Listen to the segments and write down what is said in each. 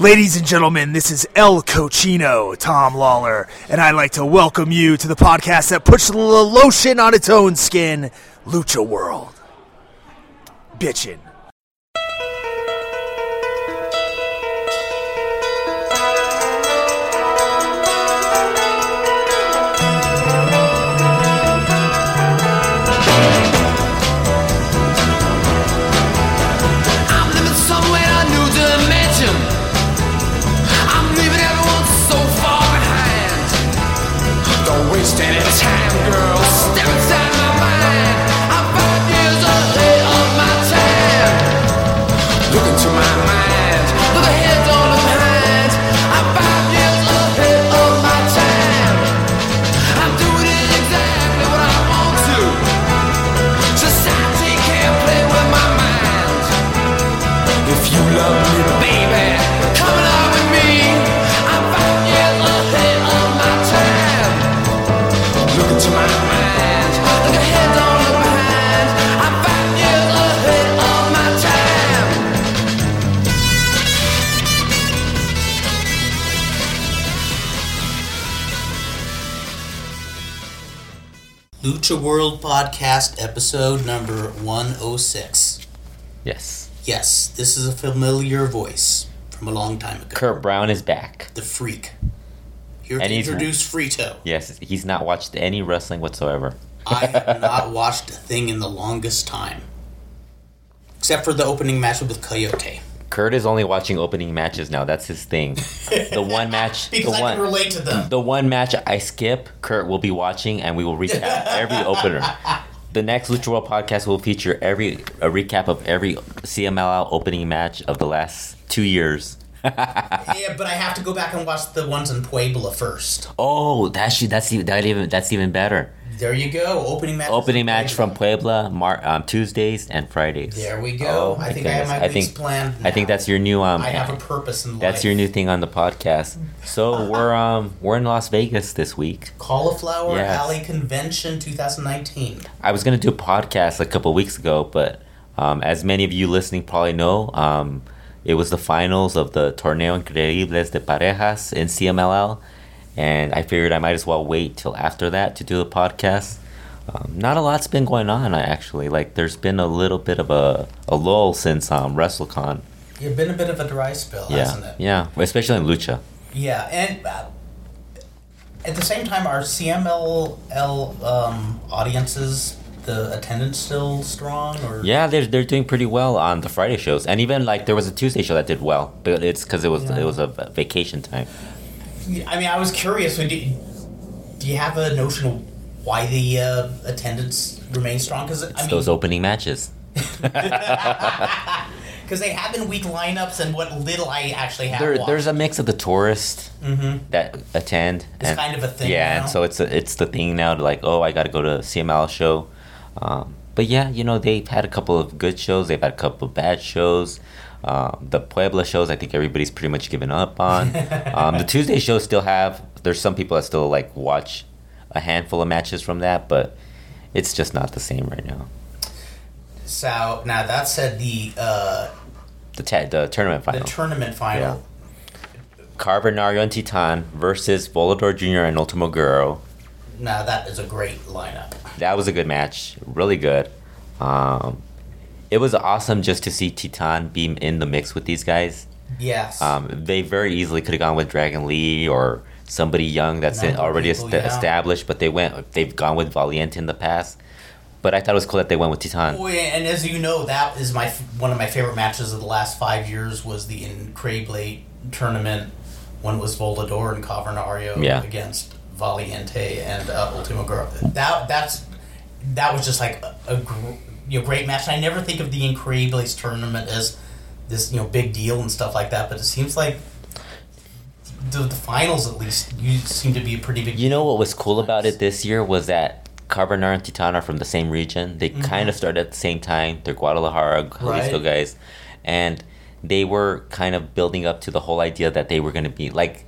Ladies and gentlemen, this is El Cochino, Tom Lawler, and I'd like to welcome you to the podcast that puts the lotion on its own skin, Lucha World. Bitchin'. Lucha World Podcast, episode number 106. Yes. Yes, this is a familiar voice from a long time ago. Kurt Brown is back. The Freak. Here And to introduce Frito. Yes, he's not watched any wrestling whatsoever. I have not watched a thing in the longest time. Except for the opening match with Coyote. Kurt is only watching opening matches now. That's his thing. The one match, Because the I one, can relate to them. the one match I skip, Kurt will be watching, and we will recap every opener. The next Lucha World podcast will feature every a recap of every CMLL opening match of the last two years. yeah, but I have to go back and watch the ones in Puebla first. Oh, that's that's even that even that's even better. There you go. Opening match. Opening match from Puebla, Mar- um, Tuesdays and Fridays. There we go. Oh, I think I have my I think- planned. I think that's your new um. I have a purpose in life. That's your new thing on the podcast. So we're um we're in Las Vegas this week. Cauliflower Yes. Alley Convention 2019. I was gonna do a podcast a couple weeks ago, but um, as many of you listening probably know, um, it was the finals of the Torneo Increíbles de Parejas in CMLL, and I figured I might as well wait till after that to do the podcast. Um, not a lot's been going on, I actually. Like, there's been a little bit of a, a lull since um, WrestleCon. You've been a bit of a dry spell, hasn't it? yeah, especially in Lucha. Yeah, and uh, at the same time, are CMLL um, audiences the attendance still strong? Or Yeah, they're they're doing pretty well on the Friday shows, and even like there was a Tuesday show that did well, but it's because it was Yeah. it was a vacation time. I mean, I was curious. Do you, do you have a notion of why the uh, attendance remains strong? Because I mean, those opening matches. because they have been weak lineups, and what little I actually have. There, there's a mix of the tourists Mhm. that attend. It's kind of a thing Yeah, now. and so it's a, it's the thing now to like, oh, I got to go to a CML show. Um, but yeah, you know, they've had a couple of good shows. They've had a couple of bad shows. Um, the Puebla shows, I think everybody's pretty much given up on. um, the Tuesday shows still have. There's some people that still like watch a handful of matches from that, but it's just not the same right now. So now that said, the uh, The ta- the tournament final. the tournament final. Cavernario and Titan versus Volador Jr. and Ultimo Guerrero. Now that is a great lineup. That was a good match, really good. Um, it was awesome just to see Titan beam in the mix with these guys. Yes. Um, they very easily could have gone with Dragon Lee or somebody young that's of already people, est- yeah. established, but they went. They've gone with Valiente in the past. But I thought it was cool that they went with Titan. Oh, yeah, and as you know, that is my one of my favorite matches of the last five years was the in Incredible tournament when it was Volador and Cavernario Yeah. against Valiente and uh, Ultimo Guerrero. That that's that was just like a, a gr- you know, great match. And I never think of the Incredibles tournament as this you know big deal and stuff like that, but it seems like the, the finals at least you seem to be a pretty big. You know what was cool about it this year was that Carbonar and Titan are from the same region. They mm-hmm. kind of started at the same time. They're Guadalajara, Jalisco Right. guys, and they were kind of building up to the whole idea that they were going to be like.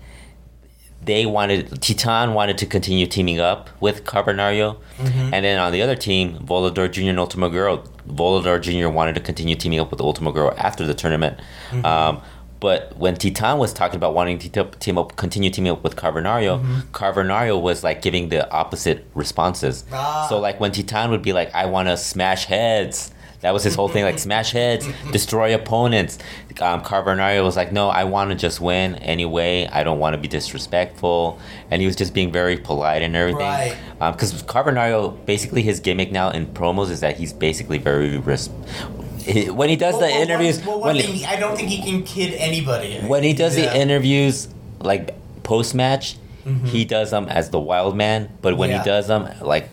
They wanted Titan wanted to continue teaming up with Cavernario, and then on the other team, Volador Jr. and Ultimo Guerrero. Volador Jr. wanted to continue teaming up with Ultimo Guerrero after the tournament. Um, But when Titan was talking about wanting to team up, continue teaming up with Cavernario, Cavernario was like giving the opposite responses. Ah. So like when Titan would be like, "I want to smash heads," that was his whole thing, like smash heads, destroy opponents. Um, Cavernario was like, "No, I want to just win anyway. I don't want to be disrespectful," and he was just being very polite and everything. Right. Because Cavernario, basically his gimmick now in promos is that he's basically very res- when he does Well, the well, interviews. Well, when, thing, I don't think he can kid anybody. when he does Yeah. the interviews like post match, he does them as the wild man. But when Mm-hmm. Yeah. he does them, like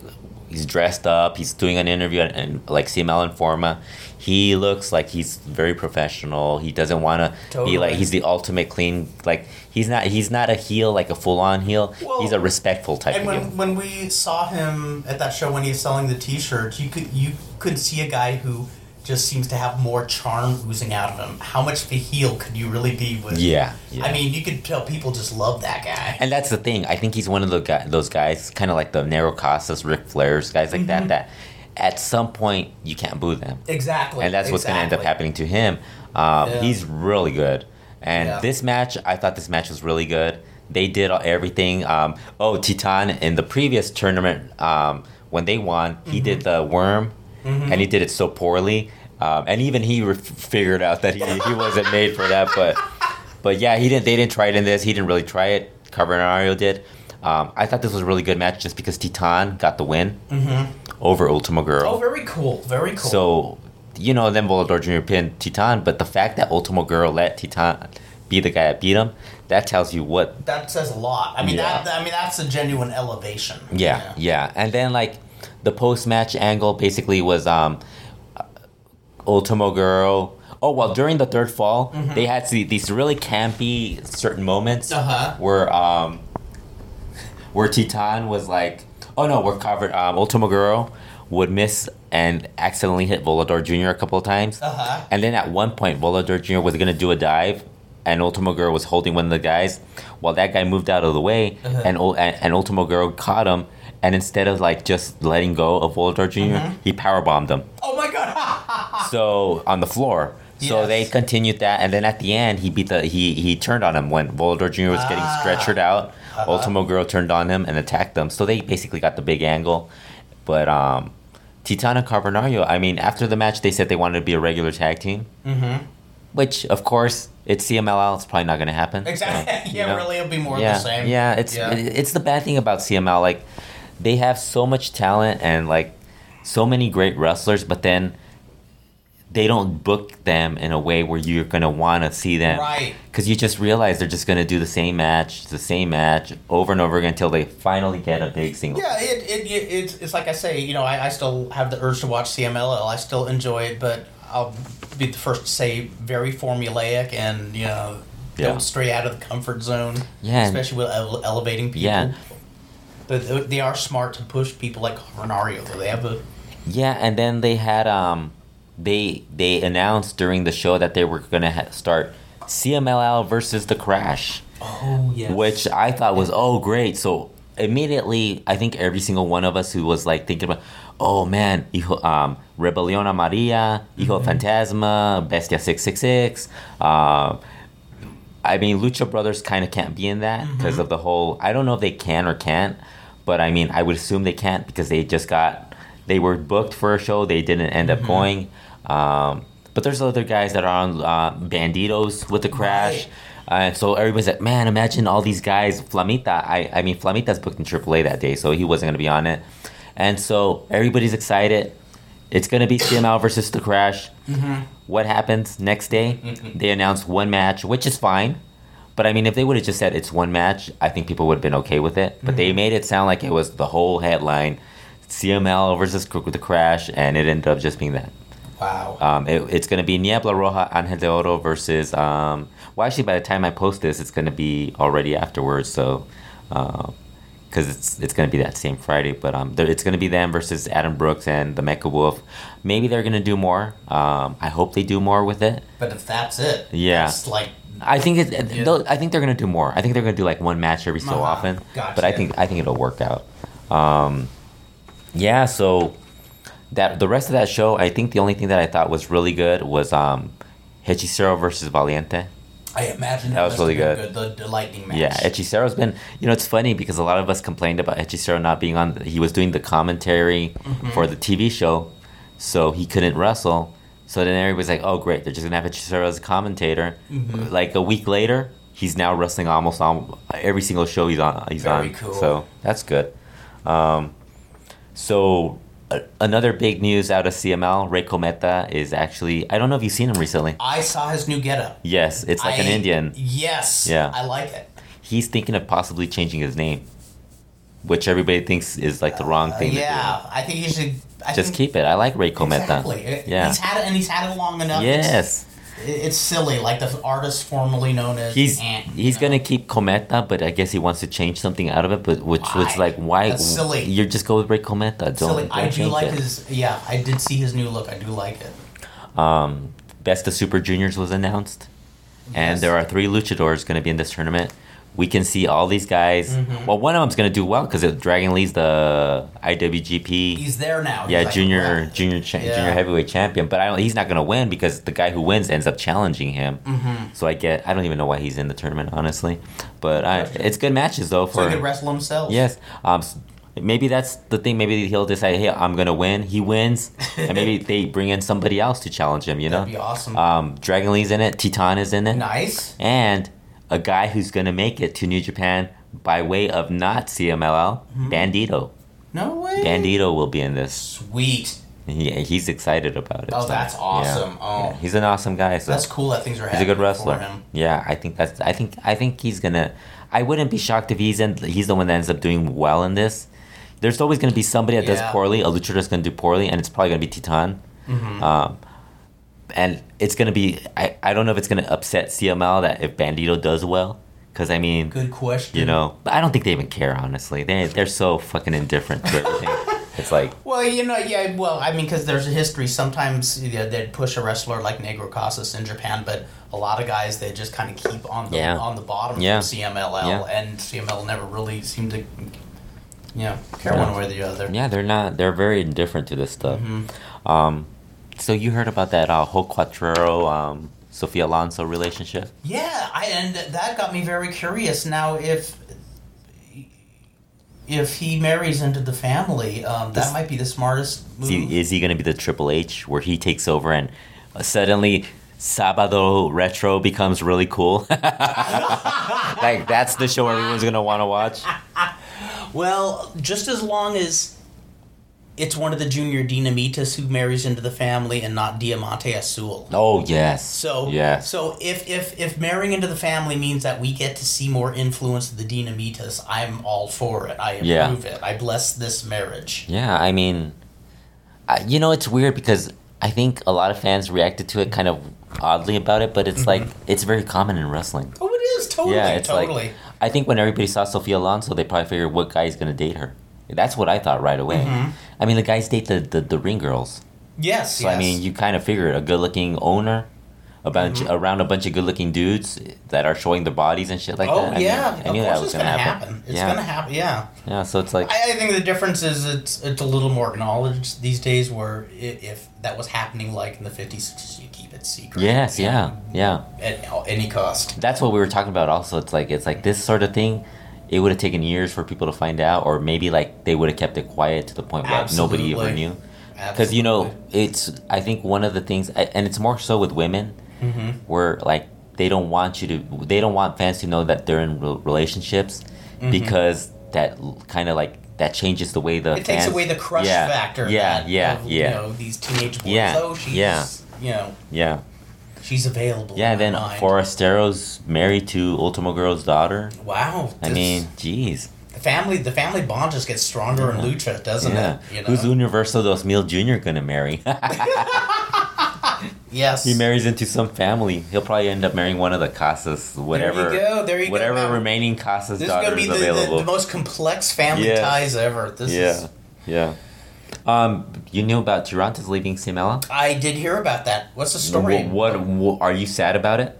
he's dressed up, he's doing an interview and, and like CML Informa, he looks like he's very professional. He doesn't want to totally. be like he's the ultimate clean. Like he's not he's not a heel like a full on heel. Well, he's a respectful type And of when, heel. when we saw him at that show when he was selling the T-shirts, you could you could see a guy who just seems to have more charm oozing out of him. How much of a heel could you really be with? Yeah, yeah. I mean, you could tell people just love that guy. And that's the thing. I think he's one of the guy, those guys, kind of like the Negro Casas, Ric Flairs, guys like Mm-hmm. that. That at some point you can't boo them. exactly. and that's what's going to end up happening to him. Um, Yeah. He's really good, and Yeah. this match, I thought this match was really good. They did everything. Um, oh, Titan in the previous tournament um, when they won, he did Mm-hmm. the worm, and he did it so poorly. Um, and even he re- figured out that he, he wasn't made for that. But but yeah, he didn't. They didn't try it in this. He didn't really try it. Cavernario did. Um, I thought this was a really good match just because Titan got the win over Ultimo Guerrero. Oh, very cool. Very cool. So, you know, then Volador Jr. pinned Titan, but the fact that Ultimo Guerrero let Titan be the guy that beat him, that tells you what. that says a lot. I mean, Yeah. that I mean that's a genuine elevation. Yeah, yeah. And then, like, the post match angle basically was um, Ultimo Guerrero. Oh, well, during the third fall, they had these really campy certain moments Uh-huh. where um, where Titan was like, oh no, we're covered. Um, Ultimo Guerrero would miss and accidentally hit Volador Jr. a couple of times. Uh-huh. And then at one point, Volador Jr. was going to do a dive, and Ultimo Guerrero was holding one of the guys. While that guy moved out of the way, Uh-huh. and and Ultimo Guerrero caught him. And instead of like just letting go of Volador junior Uh-huh. he power bombed him. Oh my god. So on the floor. So Yes. they continued that, and then at the end, he beat the he he turned on him when Volador Jr. was getting Ah. stretchered out. Uh-huh. Ultimo Guerrero turned on him and attacked them. So they basically got the big angle. But um, Titan and Cavernario, I mean, after the match, they said they wanted to be a regular tag team. mm-hmm. Which, of course, it's CMLL. It's probably not going to happen. Exactly. So, yeah, know? really, it'll be more yeah, of the same. Yeah, it's Yeah. it's the bad thing about CML. Like, they have so much talent and like so many great wrestlers, but then they don't book them in a way where you're gonna want to see them. Right. Because you just realize they're just gonna do the same match, the same match over and over again until they finally get a big single. Yeah, it, it, it it's, it's like I say, you know, I, I still have the urge to watch CMLL. I still enjoy it, but I'll be the first to say very formulaic and, you know, Yeah. don't stray out of the comfort zone. Yeah, Especially with ele- elevating people. Yeah. But they are smart to push people like Renario, though. They have a. Yeah, and then they had um, they they announced during the show that they were gonna ha- start CMLL versus the Crash. Oh, yes. which I thought was oh great. So immediately, I think every single one of us who was like thinking about, oh man, hijo, um, Rebelión Amarilla, Hijo Fantasma, Bestia six six six. I mean, Lucha Brothers kind of can't be in that because of the whole. I don't know if they can or can't, but I mean, I would assume they can't because they just got they were booked for a show. They didn't end up going. Um, but there's other guys that are on uh, Banditos with the Crash. Right. And so everybody's like, man, imagine all these guys. Flamita, I, I mean, Flamita's booked in AAA that day, so he wasn't going to be on it. And so everybody's excited. It's going to be CML versus The Crash. What happens next day? They announce one match, which is fine. But I mean, if they would have just said it's one match, I think people would have been okay with it. But they made it sound like it was the whole headline CML versus The Crash, and it ended up just being that. Wow. Um, it, it's going to be Niebla Roja Angel de Oro versus. Um, well, actually, by the time I post this, it's going to be already afterwards. So, because it's it's going to be that same Friday, but um, it's going to be them versus Adam Brooks and the Mecha Wolf. Maybe they're going to do more. Um, I hope they do more with it. but if that's it, Yeah. It's like. I think it. Yeah. I think they're going to do more. I think they're going to do like one match every so Uh-huh. often. Gotcha. But I think I think it'll work out. Um, yeah. So that the rest of that show, I think the only thing that I thought was really good was um, Hechicero versus Valiente. I imagine That was really been good. The, the lightning match. Yeah, Hechicero's been. You know, it's funny because a lot of us complained about Hechicero not being on. He was doing the commentary Mm-hmm. for the TV show, so he couldn't wrestle. So then everybody's like, "Oh, great! They're just gonna have Hechicero as a commentator." Mm-hmm. Like a week later, he's now wrestling almost on every single show he's on. He's Very on. cool. So that's good. Um, so another big news out of CML, Rey Cometa is actually. I don't know if you've seen him recently. I saw his new getup. Yes, it's like an Indian. Yes. Yeah. I like it. he's thinking of possibly changing his name, which everybody thinks is like the wrong Uh, thing yeah, I think he should. I. Just think, keep it. I like Rey Cometa. Exactly. Yeah. He's had it, and he's had it long enough. Yes, It's, silly, like the artist formerly known as he's Ant. he's know? gonna keep Cometa, but I guess he wants to change something out of it. But which was like, why? That's silly. You just go with Rey Cometa. Don't, Silly. don't I do like it. his. Yeah, I did see his new look. I do like it. Um, Best of Super Juniors was announced, and there are three luchadors going to be in this tournament. We can see all these guys. Mm-hmm. Well, one of them's going to do well because Dragon Lee's the IWGP. He's there now. Yeah, like, junior, "Well, junior, cha- Yeah. junior heavyweight champion. But I don't, he's not going to win because the guy who wins ends up challenging him. Mm-hmm. So I get. I don't even know why he's in the tournament, honestly. But I, it's good matches though. So For he could wrestle himself. yes, um, maybe that's the thing. Maybe he'll decide, hey, I'm going to win. He wins, and maybe they bring in somebody else to challenge him. You know, That'd be awesome. um, Dragon Lee's in it. Titan is in it. nice. And a guy who's going to make it to New Japan by way of not CMLL, Mm-hmm. Bandido. No way. Bandido will be in this. Sweet. He, he's excited about it. Oh, so, that's yeah. awesome. Oh. Yeah, he's an awesome guy. So That's cool that things are happening. he's a good wrestler. Yeah, I think that's. I think. I think he's gonna. I wouldn't be shocked if he's in. He's the one that ends up doing well in this. There's always gonna be somebody that Yeah. does poorly. A luchador's gonna do poorly, and it's probably gonna be Titan. Mm-hmm. Um, and it's gonna be. I, I don't know if it's gonna upset CML that if Bandido does well, because I mean, Good question. you know, but I don't think they even care. Honestly, they they're so fucking indifferent to everything. it's like. Well, you know, yeah. Well, I mean, because there's a history. Sometimes you know, they'd push a wrestler like Negro Casas in Japan, but a lot of guys they just kind of keep on the Yeah. on the bottom Yeah. from CMLL, Yeah. and CML never really seemed to, you know, care Yeah. one way or the other. Yeah, they're not. They're very indifferent to this stuff. Mm-hmm. Um, so you heard about that uh, Hulk Cuatrero, um, Sophia Alonso relationship? Yeah, I and that got me very curious. Now, if if he marries into the family, um, that This- might be the smartest Is move. he, is he going to be the Triple H where he takes over and uh, suddenly Sabado Retro becomes really cool? like that's the show everyone's going to want to watch. Well, just as long as it's one of the junior Dinamitas who marries into the family and not Diamante Azul. Oh yes. So yes. So if, if if marrying into the family means that we get to see more influence of the Dinamitas, I'm all for it. I Yeah. approve it. I bless this marriage. Yeah, I mean, I, you know, it's weird because I think a lot of fans reacted to it kind of oddly about it, but it's mm-hmm. like it's very common in wrestling. Oh, it is totally, yeah, it's totally. like I think when everybody saw Sophia Alonso, they probably figured what guy is going to date her. That's what I thought right away. Mm-hmm. I mean, the guys date the, the, the ring girls, yes. so I mean, you kind of figure a good-looking owner, a bunch Mm-hmm. around a bunch of good-looking dudes that are showing their bodies and shit like oh that. I yeah, knew, I knew of that course was it's going to gonna happen. happen. It's yeah, gonna happen. Yeah. yeah. So it's like, I, I think the difference is it's it's a little more acknowledged these days. Where i if that was happening like in the fifties, sixties, you keep it secret. yes, yeah, yeah. At any cost. that's what we were talking about also it's like it's like this sort of thing it would have taken years for people to find out or maybe like they would have kept it quiet to the point where nobody ever knew because you know it's i think one of the things and it's more so with women Mm-hmm. where like they don't want you to they don't want fans to know that they're in relationships Mm-hmm. because that kind of like that changes the way the it takes away the crush yeah, factor. yeah that, yeah of, yeah You know these teenage boys. Yeah, Oh, she's yeah. you know yeah she's available. yeah then mind. forastero's married to ultimo guerrero's daughter wow. i mean jeez the family the family bond just gets stronger in lucha, doesn't Yeah. it? You know? Who's Universo dos Mil Jr. gonna marry? yes. he marries into some family. He'll probably end up marrying one of the Casas, whatever. There you go. There you whatever go. Now, remaining Casas This is gonna be the, the, the most complex family Yeah. ties ever. This yeah, is. yeah. Um, you knew about Tirantes leaving Simela? I did hear about that. What's the story? What, what, what? Are you sad about it?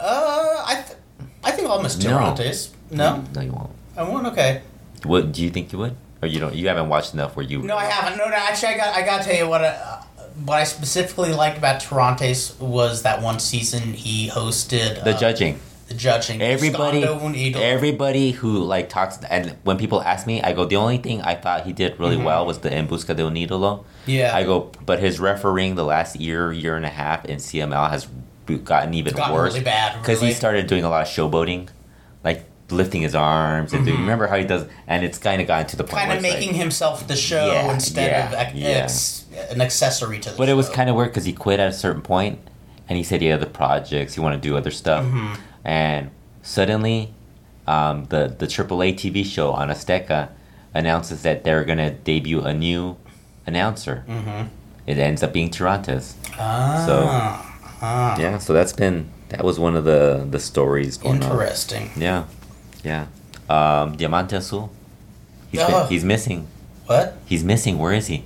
Uh, I, th- I think I'll miss No. Tirantes. No, no, you won't. I won't. Okay. What do you think you would? Or you don't? You haven't watched enough where you? No, I haven't. No, no. Actually, I got. I got to tell you what. Uh, what I specifically liked about Tirantes was that one season he hosted The uh, judging. The judging. Everybody, Escondo un ídolo. everybody who like talks, and when people ask me, I go, the only thing I thought he did really well was the En Busca de un Ídolo. Mm-hmm. Yeah. I go, but his refereeing the last year, year and a half in CML has gotten even gotten worse because really. he started doing a lot of showboating, like lifting his arms and doing. Remember how he does, and it's kind of gotten to the point kind of making like, himself the show Yeah, instead yeah, of ac- yeah. ex- an accessory to the But it was kind of weird because he quit at a certain point, and he said he had other projects, he wanted to do other stuff, Mm-hmm. And suddenly, um, the the AAA TV show on Azteca announces that they're gonna debut a new announcer. Mm-hmm. It ends up being Tirantes. ah, ah, Yeah, so that's been that was one of the the stories going on. interesting. Yeah, yeah. Um, Diamante Azul. He's, been, he's missing. What? He's missing. Where is he?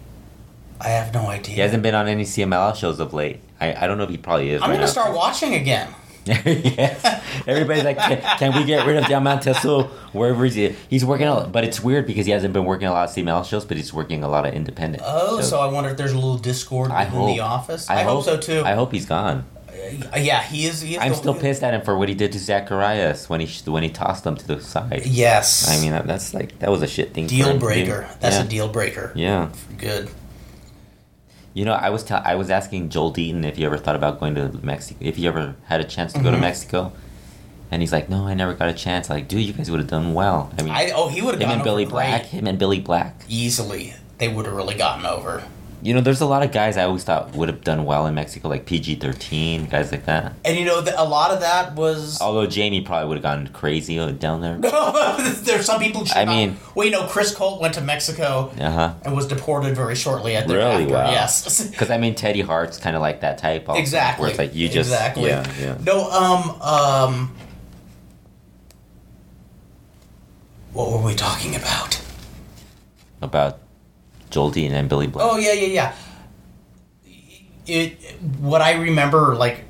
I have no idea. He hasn't been on any CMLL shows of late. I, I don't know if he probably is. I'm right gonna now. start watching again. Yes. Everybody's like, can, can we get rid of Diamante Azul? Wherever is he? He's working a lot, but it's weird because he hasn't been working a lot of CML shows, but he's working a lot of independent. Oh, shows. so I wonder if there's a little discord I within hope the office. I, hope, so too. I hope he's gone. Uh, yeah, he is. He is I'm the- still pissed at him for what he did to Zacharias when he when he tossed him to the side. Yes. I mean, that's like that was a shit thing. deal him breaker. That's yeah. a deal breaker. Yeah. Good. You know, I was tell I was asking Joel Deaton if he ever thought about going to Mexico, if he ever had a chance to go to Mhm. Mexico, and he's like, "No, I never got a chance." Like, dude, you guys would have done well. I mean, I oh he would have him and Billy great. Black, him and Billy Black. easily. They would have really gotten over. You know, there's a lot of guys I always thought would have done well in Mexico, like PG thirteen guys like that. And you know, the, a lot of that was. Although Jamie probably would have gone crazy down there. There's some people. I mean- well, you know, Chris Colt went to Mexico Uh huh. and was deported very shortly at Really? thereafter. Wow. Yes. Because I mean, Teddy Hart's kind of like that type. Also, exactly. Where it's like you just exactly. yeah yeah. No, um, um. What were we talking about? About Joel Deaton and Billy Black. Oh yeah, yeah, yeah. It what I remember, like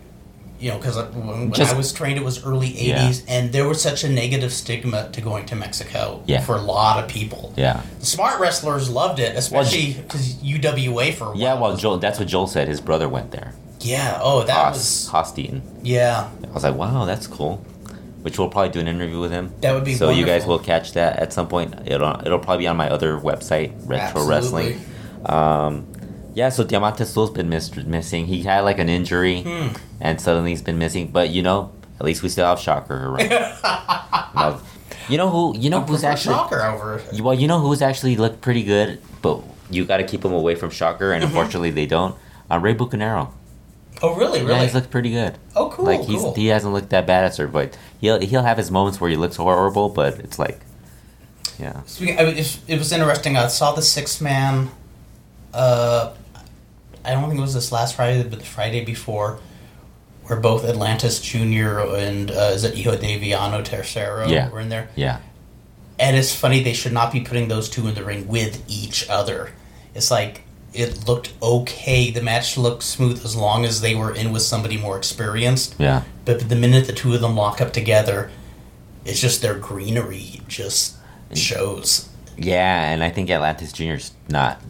you know, because uh, when, when Just- I was trained, it was early Yeah. '80s, and there was such a negative stigma to going to Mexico Yeah. for a lot of people. Yeah. The smart wrestlers loved it, especially because UWA for a while. Yeah, well, Joel. That's what Joel said. His brother went there. yeah. Oh, that Haas, was Deaton. yeah. I was like, wow, that's cool. Which we'll probably do an interview with him. That would be so. You guys will catch that at some point. It'll it'll probably be on my other website, Retro Absolutely. Wrestling. Um, yeah. So Diamante Azul's been miss- missing. He had like an injury, Hmm. and suddenly he's been missing. But you know, at least we still have Shocker around. You know who? You know I who's actually Shocker over. well, you know who's actually looked pretty good, but you got to keep him away from Shocker, Mm-hmm. and unfortunately they don't. Uh, Rey Bucanero. Oh, really? Yeah, Really? he's looked pretty good. oh, cool. like he's cool. he hasn't looked that bad at certain but he'll he'll have his moments where he looks horrible, but it's like, yeah, Speaking, I mean, it, it was interesting. I saw the six man. Uh, I don't think it was this last Friday, but the Friday before, where both Atlantis Junior and uh, is it Hijo de Villano Tercero Yeah. were in there. yeah, And it's funny they should not be putting those two in the ring with each other. It's like it looked okay. The match looked smooth as long as they were in with somebody more experienced. yeah. But the minute the two of them lock up together, it's just their greenery just shows. Yeah, and I think Atlantis Junior's not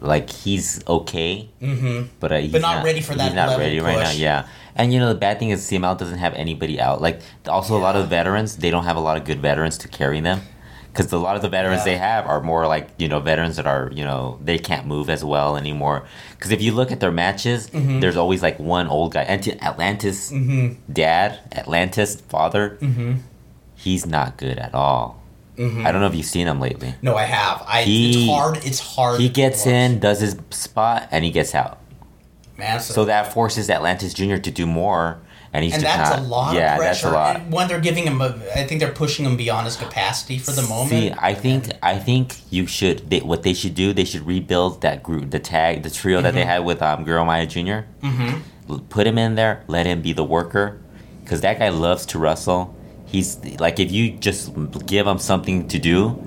like he's okay, Mm-hmm. but uh, he's But not ready for that He's not level ready right now. push. Yeah, and you know the bad thing is CML doesn't have anybody out. Like also a lot of veterans, they don't have a lot of good veterans to carry them. Because a lot of the veterans Yeah. they have are more like you know veterans that are you know they can't move as well anymore. Because if you look at their matches, Mm-hmm. there's always like one old guy. Anti- Atlantis dad, Atlantis father, Mm-hmm. he's not good at all. I don't know if you've seen him lately. No, I have. I. He- it's hard. It's hard. He gets in, does his spot, and he gets out. man. So that forces Atlantis Junior to do more, and he's and just that's not. a lot yeah, of pressure. that's a lot. And when they're giving him, a, I think they're pushing him beyond his capacity for the moment. See, I think I think you should. They, what they should do, they should rebuild that group, the tag, the trio that Mm-hmm. they had with um, Guerrero Maya junior Mm-hmm. Put him in there. Let him be the worker, because that guy loves to wrestle. He's like, if you just give him something to do,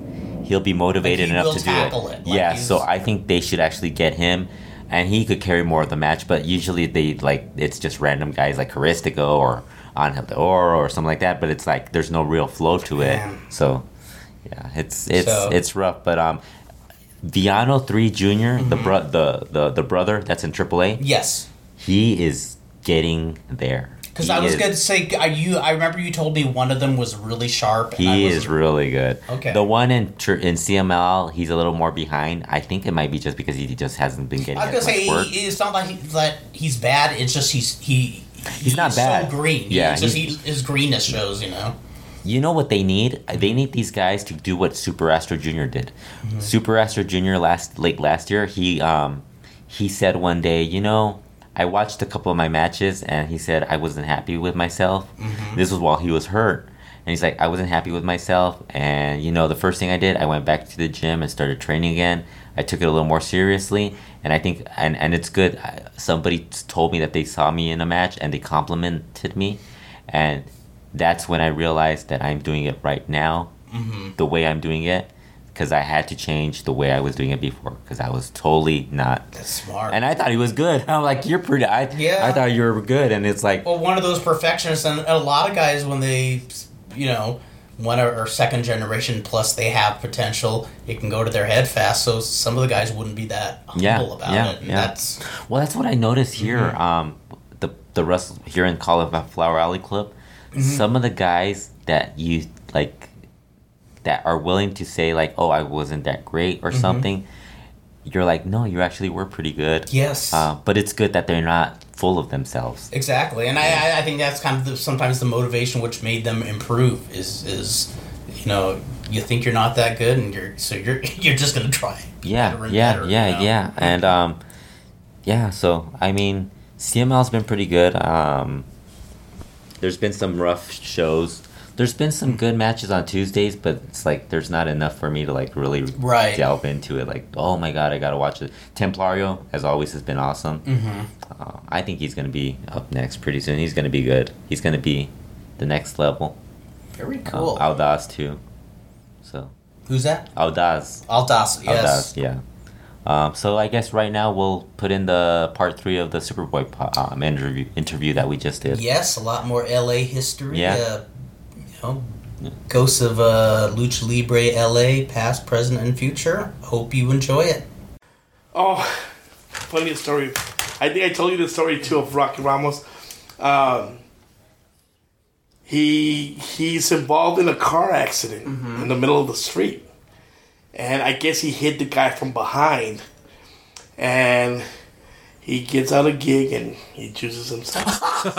he'll be motivated he enough to do it. it, like yeah, so I think they should actually get him. And he could carry more of the match, but usually they like it's just random guys like Caristico or Angel de Oro or something like that. But it's like there's no real flow to it. Man. So yeah, it's it's So- it's rough, but um, Villano Three Junior, the Mm-hmm. bro, the, the the brother that's in AAA, Yes. he is getting there. Because I was going to say, I, you, I remember you told me one of them was really sharp. He is really good. Okay. The one in in CML, he's a little more behind. I think it might be just because he just hasn't been getting I was gonna say work. he, it's not like he, that he's bad. It's just he's he. He's not bad. So green. Yeah, It's just he, his greenness shows. You know. You know what they need? They need these guys to do what Super Astro Jr. did. Mm-hmm. Super Astro Jr. last late last year, he um he said one day, you know, I watched a couple of my matches and he said I wasn't happy with myself. Mm-hmm. This was while he was hurt. And he's like, I wasn't happy with myself and you know, the first thing I did, I went back to the gym and started training again. I took it a little more seriously and I think and and it's good. Somebody told me that they saw me in a match and they complimented me and that's when I realized that I'm doing it right now, the way I'm doing it, because I had to change the way I was doing it before, because I was totally not. That's smart. And I thought he was good. I'm like, you're pretty. I, Yeah. I thought you were good, and it's like, well, one of those perfectionists, and a lot of guys when they, you know, one or, or second generation plus they have potential, it can go to their head fast. So some of the guys wouldn't be that humble Yeah, about yeah, it. And yeah. That's well, that's what I noticed here. Mm-hmm. Um, the the wrestle here in Cauliflower Alley Club, Mm-hmm. some of the guys that you like, that are willing to say like, oh, I wasn't that great Mm-hmm. or something. You're like, no, you actually were pretty good. yes. Uh, but it's good that they're not full of themselves. Exactly, and I, I- I think that's kind of the, sometimes the motivation which made them improve is is you know you think you're not that good and you're so you're you're just gonna try Yeah, better yeah, better, yeah, you know? yeah, and um, yeah. So I mean, CML's been pretty good. Um, there's been some rough shows. There's been some good matches on Tuesdays, but it's like there's not enough for me to like really Right. delve into it. Like, oh my god, I gotta watch it. Templario, as always, has been awesome. Mm-hmm. Uh, I think he's gonna be up next pretty soon. He's gonna be good. He's gonna be the next level. Very Um, cool. Audaz too. So Who's that? Audaz. Aldas. Yes. Audaz, yeah. Um, so I guess right now we'll put in the part three of the Superboy um, interview interview that we just did. Yes, a lot more LA history. Yeah. Uh, you know, ghosts of uh, Lucha Libre LA, past, present, and future. Hope you enjoy it. Oh, funny story. I think I told you the story too of Rocky Ramos. Um, he he's involved in a car accident in the middle of the street, and I guess he hit the guy from behind, and he gets out a gig and he chooses himself. so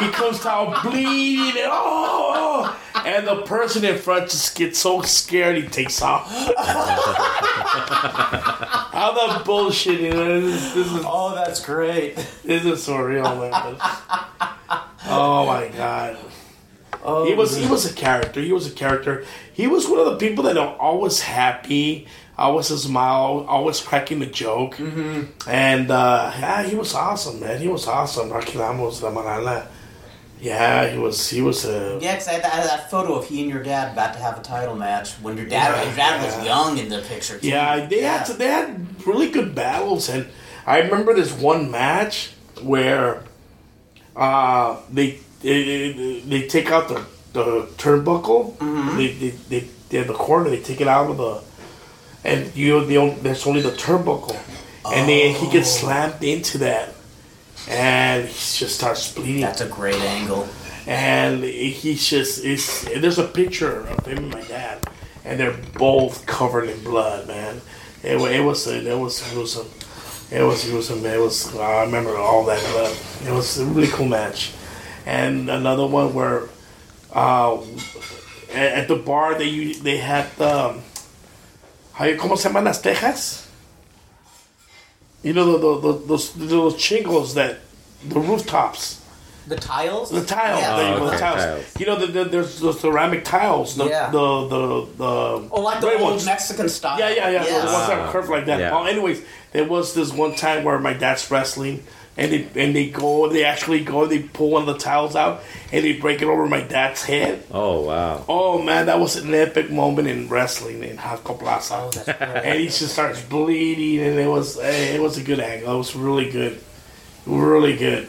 he comes out bleeding and oh, oh, oh, and the person in front just gets so scared he takes off. How the bullshit, you know? This, this is Oh, that's great. this is so real, man. Oh my god. Oh, He was he was a character. He was a character. He was one of the people that are always happy, always a smile, always cracking a joke. Mm-hmm. And uh, yeah, he was awesome, man. He was awesome. Rocky Ramos Marana. Yeah, he was. He was a. Yeah, because I had that, photo of he and your dad about to have a title match when your dad, your dad was young in the picture. Too. Yeah, they had to, they had really good battles, and I remember this one match where uh, they, they they take out the the turnbuckle. Mm-hmm. They, they they they have the corner. They take it out of the, and you the only, there's only the turnbuckle, and then he gets oh. slammed into that, and he just starts bleeding That's a great angle. and he's just it's there's a picture of him and my dad and they're both covered in blood man it, wa- it was a, it was gruesome it was gruesome it was I remember all that blood it was a really cool match and another one where uh, at, at the bar they u- they had um, how you como se llaman las tejas you know the, the, the, those little chingos that the rooftops The tiles? the tiles, Yeah. the, Oh, the tiles. tiles. You know, the, the, there's the ceramic tiles. The, Yeah. the, the, the, Oh, like the old ones. Mexican style. Yeah, yeah, yeah. Yes. The ones that are curved like that. Yeah. Oh, anyways, there was this one time where my dad's wrestling, and they and they go, they actually go, they pull one of the tiles out, and they break it over my dad's head. Oh wow! Oh man, that was an epic moment in wrestling in Jaco Plaza. Oh, that's great. and he just starts bleeding, and it was eh, it was a good angle. It was really good, really good.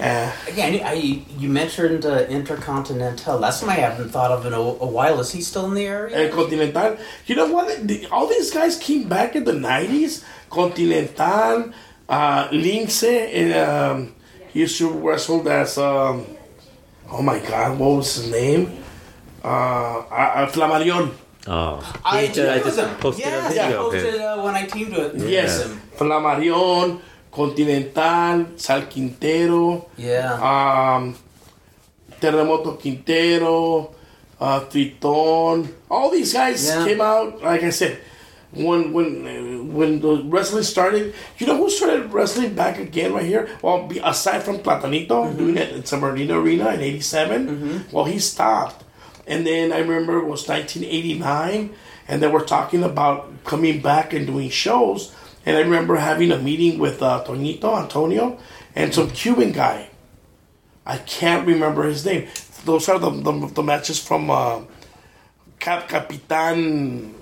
Uh, Again, I, you mentioned uh, Intercontinental. That's something I haven't thought of in a, a while. Is he still in the area? El Continental. You know what? The- All these guys came back in the 90s. Continental, uh, Lince, and, um, he used to wrestle as, um, oh my god, what was his name? Uh, uh, uh, Flamarion. Oh, I, He I just them. posted yes, a video I posted uh, when I teamed with Yes. him. Flamarion, Continental, Sal Quintero, Yeah. um, Terremoto Quintero, uh, Triton. All these guys Yeah. came out. Like I said, when when when the wrestling started, you know who started wrestling back again right here? Well, be, aside from Platanito doing it at San Bernardino Arena in '87, well, he stopped. And then I remember it was 1989, and they were talking about coming back and doing shows. And I remember having a meeting with uh, Tonito Antonio and some Cuban guy. I can't remember his name. Those are the the, the matches from uh, Cap Capitan,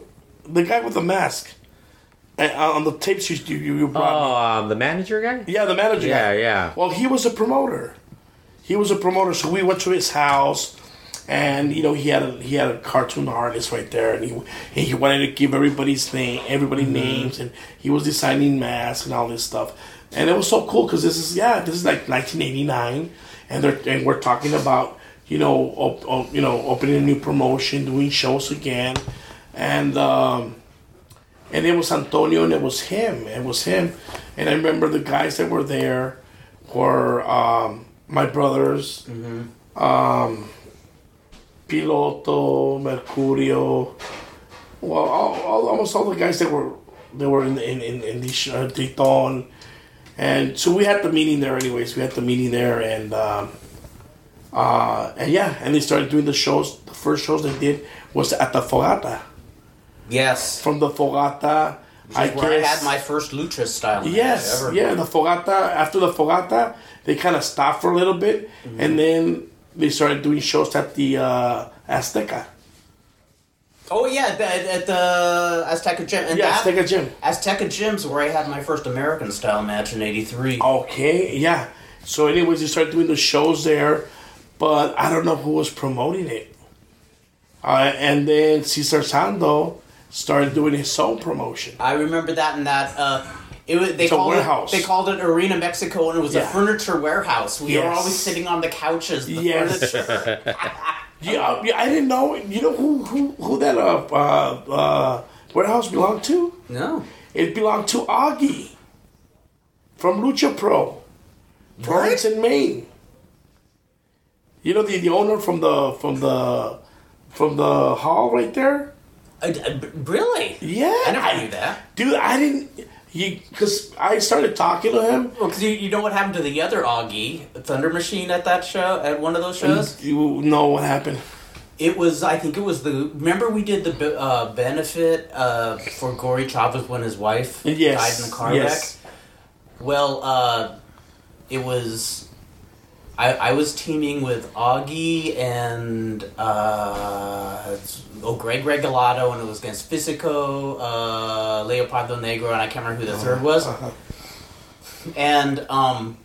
the guy with the mask. And, uh, on the tapes you you, you brought. oh, um, the manager guy. Yeah, the manager. Yeah, guy. yeah. Well, he was a promoter. He was a promoter, so we went to his house, and you know he had a he had a cartoon artist right there, and he he wanted to give everybody's name, everybody names, and he was designing masks and all this stuff, and it was so cool because this is yeah, this is like 1989, and they're and we're talking about you know op, op, you know opening a new promotion, doing shows again, and. um and it was Antonio and it was him. It was him. And I remember the guys that were there were um, my brothers, um, Piloto, Mercurio. Well, all, all, almost all the guys that were that were in in in, in these uh, Triton, and so we had the meeting there. Anyways, we had the meeting there, and um, uh, and yeah, and they started doing the shows. The first shows they did was at the Fogata. Yes. From the Fogata, I where I had my first lucha style. match Yes, ever. yeah, the Fogata. After the Fogata, they kind of stopped for a little bit, Mm-hmm. and then they started doing shows at the uh, Azteca. Oh yeah, the, at the Azteca Gym. And Yeah, that, Azteca Gym. Azteca Gym's where I had my first American style match in '83. Okay, yeah. So, anyways, they started doing the shows there, but I don't know who was promoting it. Uh, and then Cesar Sando started doing his own promotion. I remember that and that. Uh, it was, they It's a called warehouse. it. They called it Arena Mexico, and it was Yeah. a furniture warehouse. We were always sitting on the couches. The Yes. furniture. Yeah, yeah, I didn't know. You know who who who that uh, uh, uh, warehouse belonged to? No. It belonged to Augie from Lucha Pro, Florence in Maine. You know the, the owner from the from the from the hall right there. I, I- really? Yeah, I never knew that. dude. I didn't. You because I started talking to him. Well, because you, you know what happened to the other Augie, Thunder Machine, at that show, at one of those shows? You know what happened? It was, I think it was the. Remember, we did the uh, benefit uh, for Gory Chavez when his wife Yes, died in the car yes. wreck. Well, uh, it was. I, I was teaming with Augie and uh, oh Greg Regalato, and it was against Fisico, uh, Leopardo Negro, and I can't remember who the third was. Uh-huh. And um,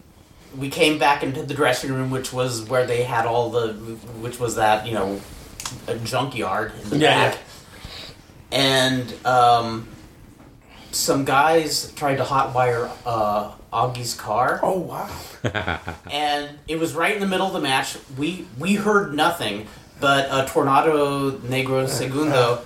we came back into the dressing room, which was where they had all the, which was that you know, a junkyard in the Yeah, back. And um, some guys tried to hotwire uh, Augie's car, Oh wow! and it was right in the middle of the match. We we heard nothing, but uh, Tornado Negro Segundo.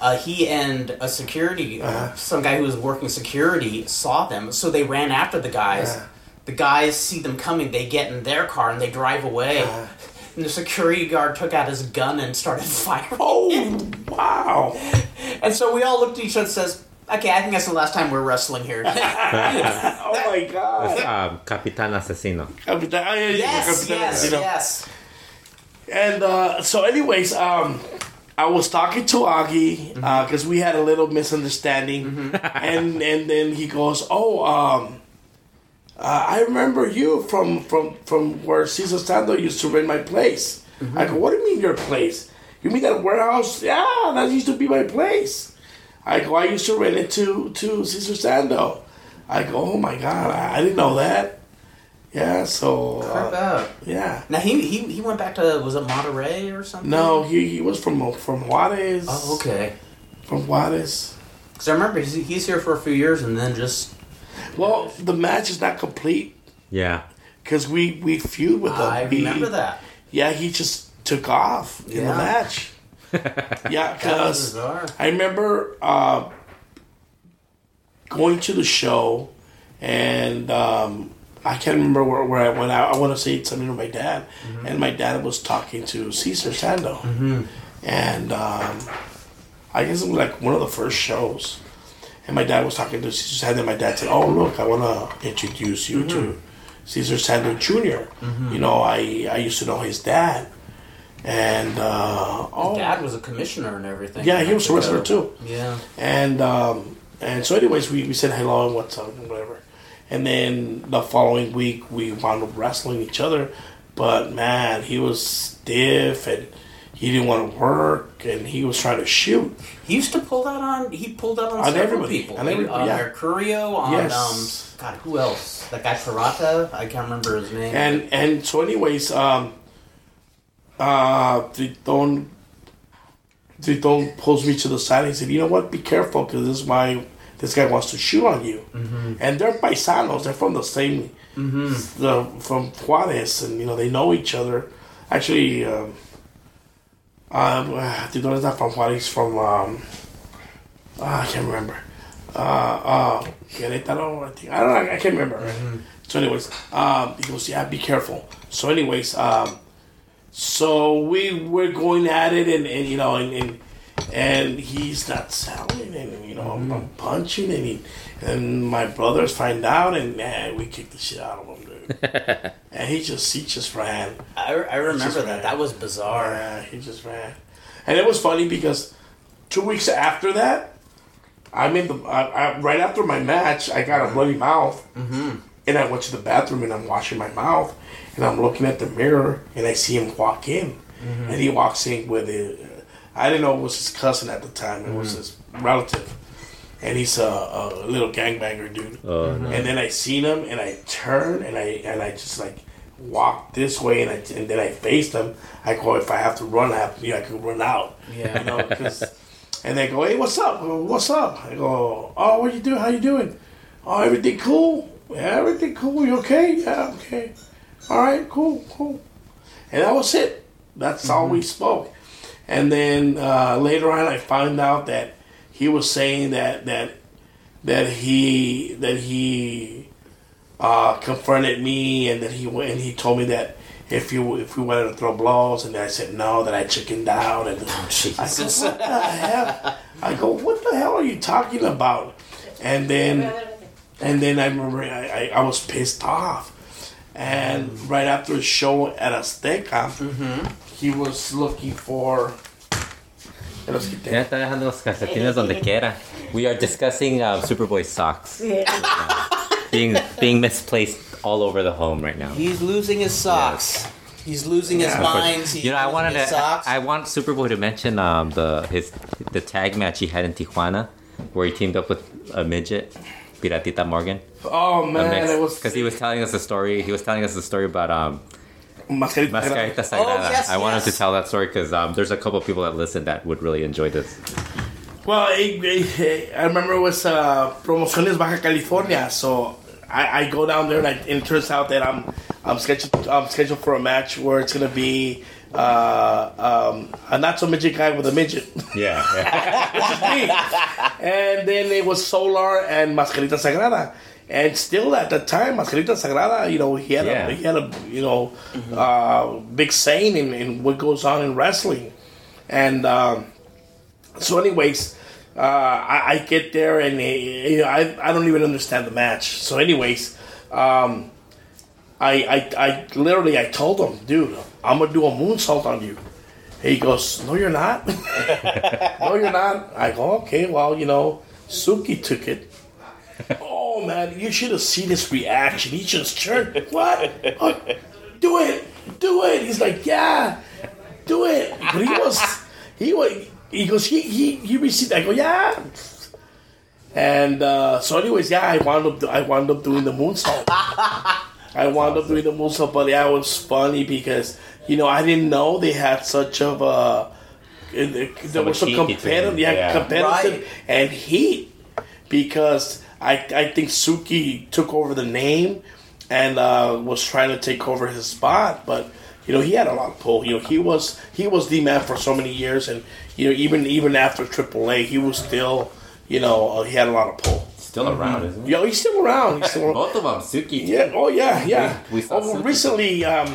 Uh, he and a security, Uh-huh. some guy who was working security, saw them, so they ran after the guys. Uh-huh. The guys see them coming, they get in their car and they drive away. Uh-huh. And the security guard took out his gun and started firing. Oh wow! And so we all looked at each other and says, "Okay, I think that's the last time we're wrestling here." Oh my god! um, Capitan Asesino. Capitan, ah, yeah, yeah, yes, Capitan, yes, you know. yes. And uh, so, anyways, um, I was talking to Augie because we had a little misunderstanding, and and then he goes, "Oh, um, uh, I remember you from from from where Cesar Sando used to rent my place." I go, "What do you mean your place? You mean that warehouse? Yeah, that used to be my place." I go, "I used to rent it to to Cesar Sando." I go, "Oh my god, I, I didn't know that." Yeah, so Crap uh, out. yeah. Now he, he he went back to was it Monterey or something? No, he, he was from from Juarez. Oh, okay. From Juarez. Because I remember he's, he's here for a few years and then just Well, the match is not complete Yeah. because we we feud with him. I He- remember that. Yeah, he just took off in the match. yeah, because. I remember uh, going to the show, and um, I can't remember where, where I went. I, I want to say something to my dad, and my dad was talking to Cesar Sando, and um, I guess it was like one of the first shows. And my dad was talking to Cesar Sando, and my dad said, "Oh, look, I want to introduce you to Cesar Sando Jr. You know, I I used to know his dad." And uh, oh, Dad was a commissioner and everything. yeah, he was a wrestler too. Yeah. And um, and so, anyways, we, we said hello and what's up and whatever. And then the following week, we wound up wrestling each other. But man, he was stiff and he didn't want to work and he was trying to shoot. He used to pull that on. He pulled that on, On several everybody, people. on everybody, on yeah. Mercurio. On Yes. um, God, who else? That guy Karata. I can't remember his name. And and so, anyways, um, uh, Triton, Triton pulls me to the side and said, "You know what? Be careful because this is my this guy wants to shoot on you." And they're paisanos. They're from the same, the, from Juarez, and you know they know each other. Actually, um, um, Triton is not from Juarez. From um, ah, I can't remember. Uh, uh, Querétaro, I think. I don't know. I can't remember. So, anyways, um, he goes, "Yeah, be careful." So, anyways, um, so we were going at it, and, and you know, and, and and he's not selling, and you know, I'm, I'm punching, and he, and my brothers find out, and man, we kicked the shit out of him, dude. and he just he just ran. I, I remember that. ran. That was bizarre. Yeah, he just ran, and it was funny because two weeks after that, I'm in the I, I, right after my match, I got a bloody mouth, mm-hmm. And I went to the bathroom and I'm washing my mouth, and I'm looking at the mirror, and I see him walk in, mm-hmm. and he walks in with a, I didn't know it was his cousin at the time, it was mm-hmm. his relative, and he's a, a little gangbanger dude. Oh, no. And then I seen him, and I turned, and I and I just like walked this way, and I and then I faced him. I go, if I have to run, I have to, I can run out. Yeah. you know, 'cause- and they go, hey, what's up? Go, What's up? I go, oh, what you doing? How you doing? Oh, everything cool? Yeah, everything cool. You okay? Yeah, okay. All right, cool, cool. And that was it. That's all we spoke. And then uh, later on, I found out that he was saying that that that he that he uh, confronted me, and that he went and he told me that if you if we wanted to throw blows, and I said no, that I chickened out, and I go, Jesus. what the hell? I go, what the hell are you talking about? And then and then I remember I, I, I was pissed off. And right after the show at Azteca, he was looking for. Ya los quité. Ya está dejando los calcetines donde quiera. We are discussing um, Superboy socks. being being misplaced all over the home right now. He's losing his socks. He's losing his Yeah. mind. He's You know, I wanted his to. socks. I want Superboy to mention um, the his the tag match he had in Tijuana, where he teamed up with a midget, Piratita Morgan. Oh man, it was because he was telling us a story. He was telling us a story about um, Mascarita. Mascarita Sagrada. Oh, yes, I wanted yes. to tell that story because um, there's a couple people that listen that would really enjoy this. Well, eh, eh, I remember it was uh, Promociones Baja California, so I, I go down there and, I, and it turns out that I'm I'm scheduled I'm scheduled for a match where it's gonna be uh, um, a not so midget guy with a midget. Yeah, me. And then it was Solar and Mascarita Sagrada. And still at the time, Mascarita Sagrada, you know, he had Yeah. a he had a you know uh, big saying in, in what goes on in wrestling. And um, so, anyways, uh, I, I get there and uh, you know, I I don't even understand the match. So, anyways, um, I, I I literally I told him, dude, I'm gonna do a moonsault on you. He goes, no, you're not. no, you're not. I go, okay, well, you know, Suki took it. oh man, you should have seen his reaction. He just turned. What? Oh, do it, do it. He's like, yeah, do it. But he was, he was. He goes, he he he received. I go, yeah. And uh, so, anyways, yeah, I wound up I wound up doing the moonsault. I I wound up doing the moonsault, but yeah, it was funny because you know I didn't know they had such of a. it- it- There was some much competitive, yeah, yeah. competitive Right. and heat because I I think Suki took over the name and uh, was trying to take over his spot, but you know he had a lot of pull. You know he was he was the man for so many years, and you know even even after AAA, he was still you know uh, he had a lot of pull. Still around, isn't he? Yo, he's still around. He's still around. Both of them, Suki. Yeah. Oh yeah. Yeah. We- we saw oh, Suki. recently, um,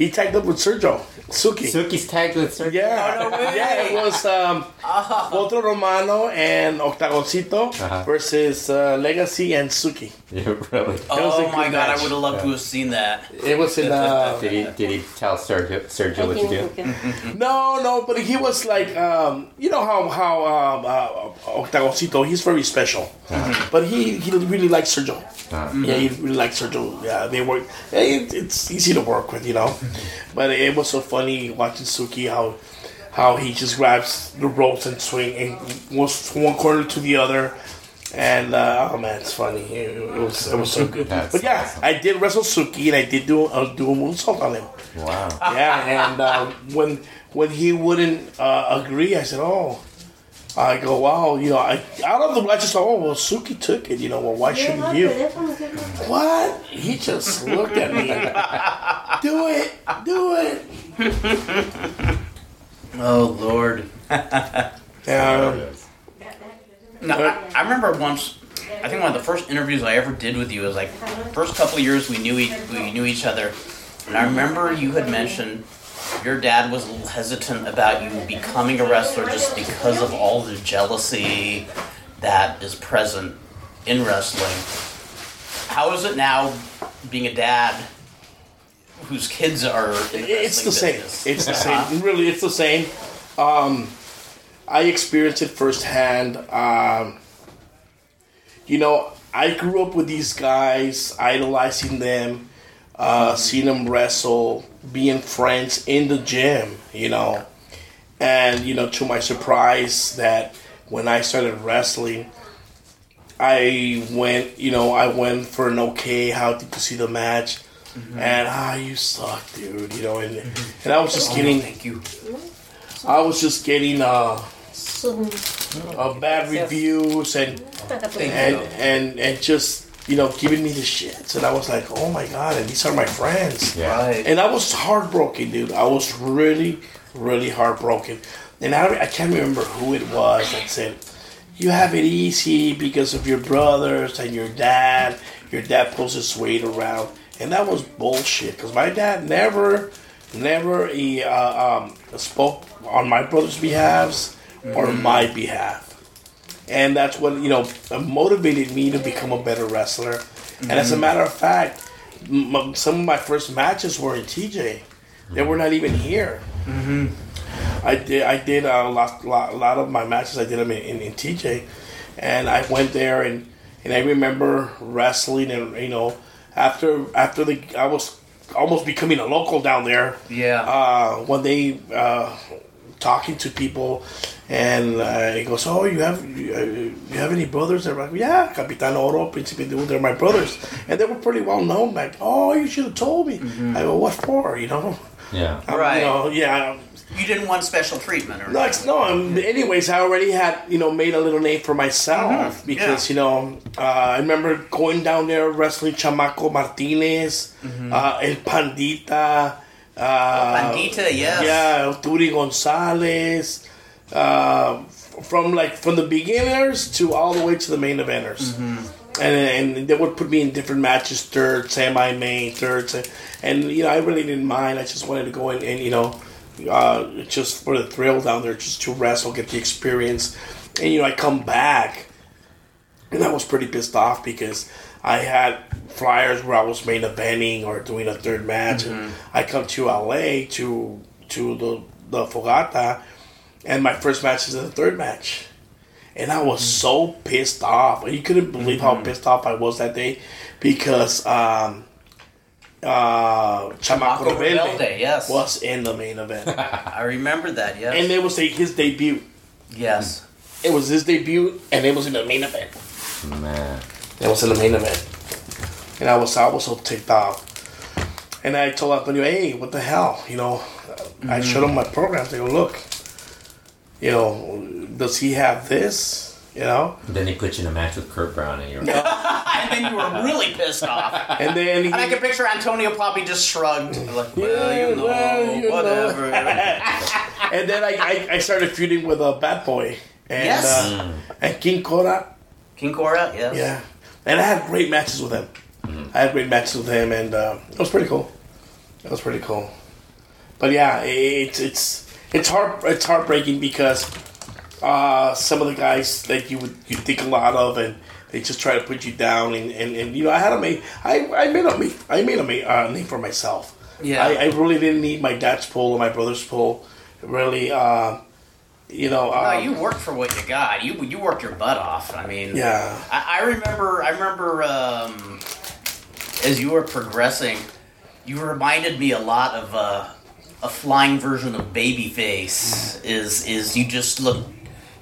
he tagged up with Sergio Suki. Suki's tagged with Sergio. Yeah, yeah, it was um, Otro Romano and Octagoncito Uh-huh. versus uh, Legacy and Suki. Yeah, really. Oh my god, match. I would have loved to have seen that. It was in uh, Did he did he tell Sergio Sergio what to do? no, no, but he was like, um, you know how how um, uh, Octagoncito, he's very special, but he he really likes Sergio. Yeah, he really likes Sergio. Yeah, they work. It, it's easy to work with, you know. But it was so funny watching Suki how how he just grabs the ropes and swing and goes from one corner to the other. And uh, oh man, it's funny. It, it was it was so good. That's but yeah, awesome. I did wrestle Suki and I did do uh, do a moonsault on him. Wow. Yeah, and uh, when when he wouldn't uh, agree, I said, "Oh." I go, wow, you know, I out of the I just thought, oh well, Suki took it, you know, well, why shouldn't you? What? He just looked at me. do it, do it. Oh lord. Yeah, No, I, I remember once. I think one of the first interviews I ever did with you was like first couple of years we knew we knew each other, and I remember you had mentioned your dad was a little hesitant about you becoming a wrestler just because of all the jealousy that is present in wrestling. How is it now being a dad whose kids are? It's the same. business? It's the same. Really, it's the same. Um, I experienced it firsthand. Um, you know, I grew up with these guys, idolizing them, uh, seeing him wrestle, being friends in the gym. You know, and you know, to my surprise, that when I started wrestling. I went, you know, I went for an okay, how to see the match, and ah, you suck, dude, you know, and and I was just getting, Thank you. I was just getting uh, uh bad reviews and and and and just you know giving me the shits, and I was like, oh my god, and these are my friends, Yeah. Right. and I was heartbroken, dude. I was really, really heartbroken. And I, I can't remember who it was that said, You have it easy because of your brothers and your dad. Your dad pulls his weight around. And that was bullshit because my dad never, never he, uh, um, spoke on my brother's behalves or my behalf. And that's what, you know, motivated me to become a better wrestler. And as a matter of fact, m- some of my first matches were in TJ. They were not even here. I did. I did a lot, lot, a lot of my matches. I did them in, in, in TJ, and I went there and and I remember wrestling and you know after after the I was almost becoming a local down there. Yeah. Uh, when they uh, talking to people, and uh, he goes, "Oh, you have you, uh, you have any brothers?" They're like, "Yeah, Capitan Oro, Príncipe de they're my brothers," and they were pretty well known. Like, "Oh, you should have told me." I go, "What for?" You know. Yeah. Um, Right. You know, yeah. You didn't want special treatment, or No, it's, no. Um, anyways, I already had you know made a little name for myself because you know uh, I remember going down there wrestling Chamaco Martinez, uh, El Pandita, uh, Pandita, yes. yeah, Turi Gonzalez, uh, from like from the beginners to all the way to the main eventers. And, and they would put me in different matches, third, semi-main, third, se- and you know I really didn't mind. I just wanted to go in and you know, uh, just for the thrill down there, just to wrestle, get the experience, and you know I come back, and I was pretty pissed off because I had flyers where I was main eventing or doing a third match, and I come to LA to to the the Fogata, and my first match is the third match. And I was so pissed off. You couldn't believe how pissed off I was that day because um, uh, Chamaco Rebelde Rebelde, yes. was in the main event. I remember that. Yes. and it was a, his debut. yes. It was his debut, and it was in the main event. Man. It was in the main event. And I was I was so ticked off. And I told Antonio, hey, what the hell? You know, I showed him my programs. I go, look, you know, does he have this? You know? Then he put you in a match with Kurt Brown, and you're and then you were really pissed off. And then he, And I can picture Antonio probably just shrugged. Like, well, Yeah, you know, well, you know. whatever. and then I, I, I started feuding with a Bad Boy and Yes. uh, and King Cora. King Cora, yes. Yeah, and I had great matches with him. I had great matches with him, and uh, it was pretty cool. It was pretty cool. But yeah, it's it's it's heart it's heartbreaking because uh, some of the guys that you would you think a lot of, and they just try to put you down, and, and, and you know I had to make I, I made a me I made a uh, name for myself. Yeah. I, I really didn't need my dad's pull or my brother's pull. Really, uh, you know. No, Um, you worked for what you got. You you worked your butt off. I mean, Yeah. I, I remember. I remember um, as you were progressing, you reminded me a lot of uh, a flying version of Babyface. Is is you just look,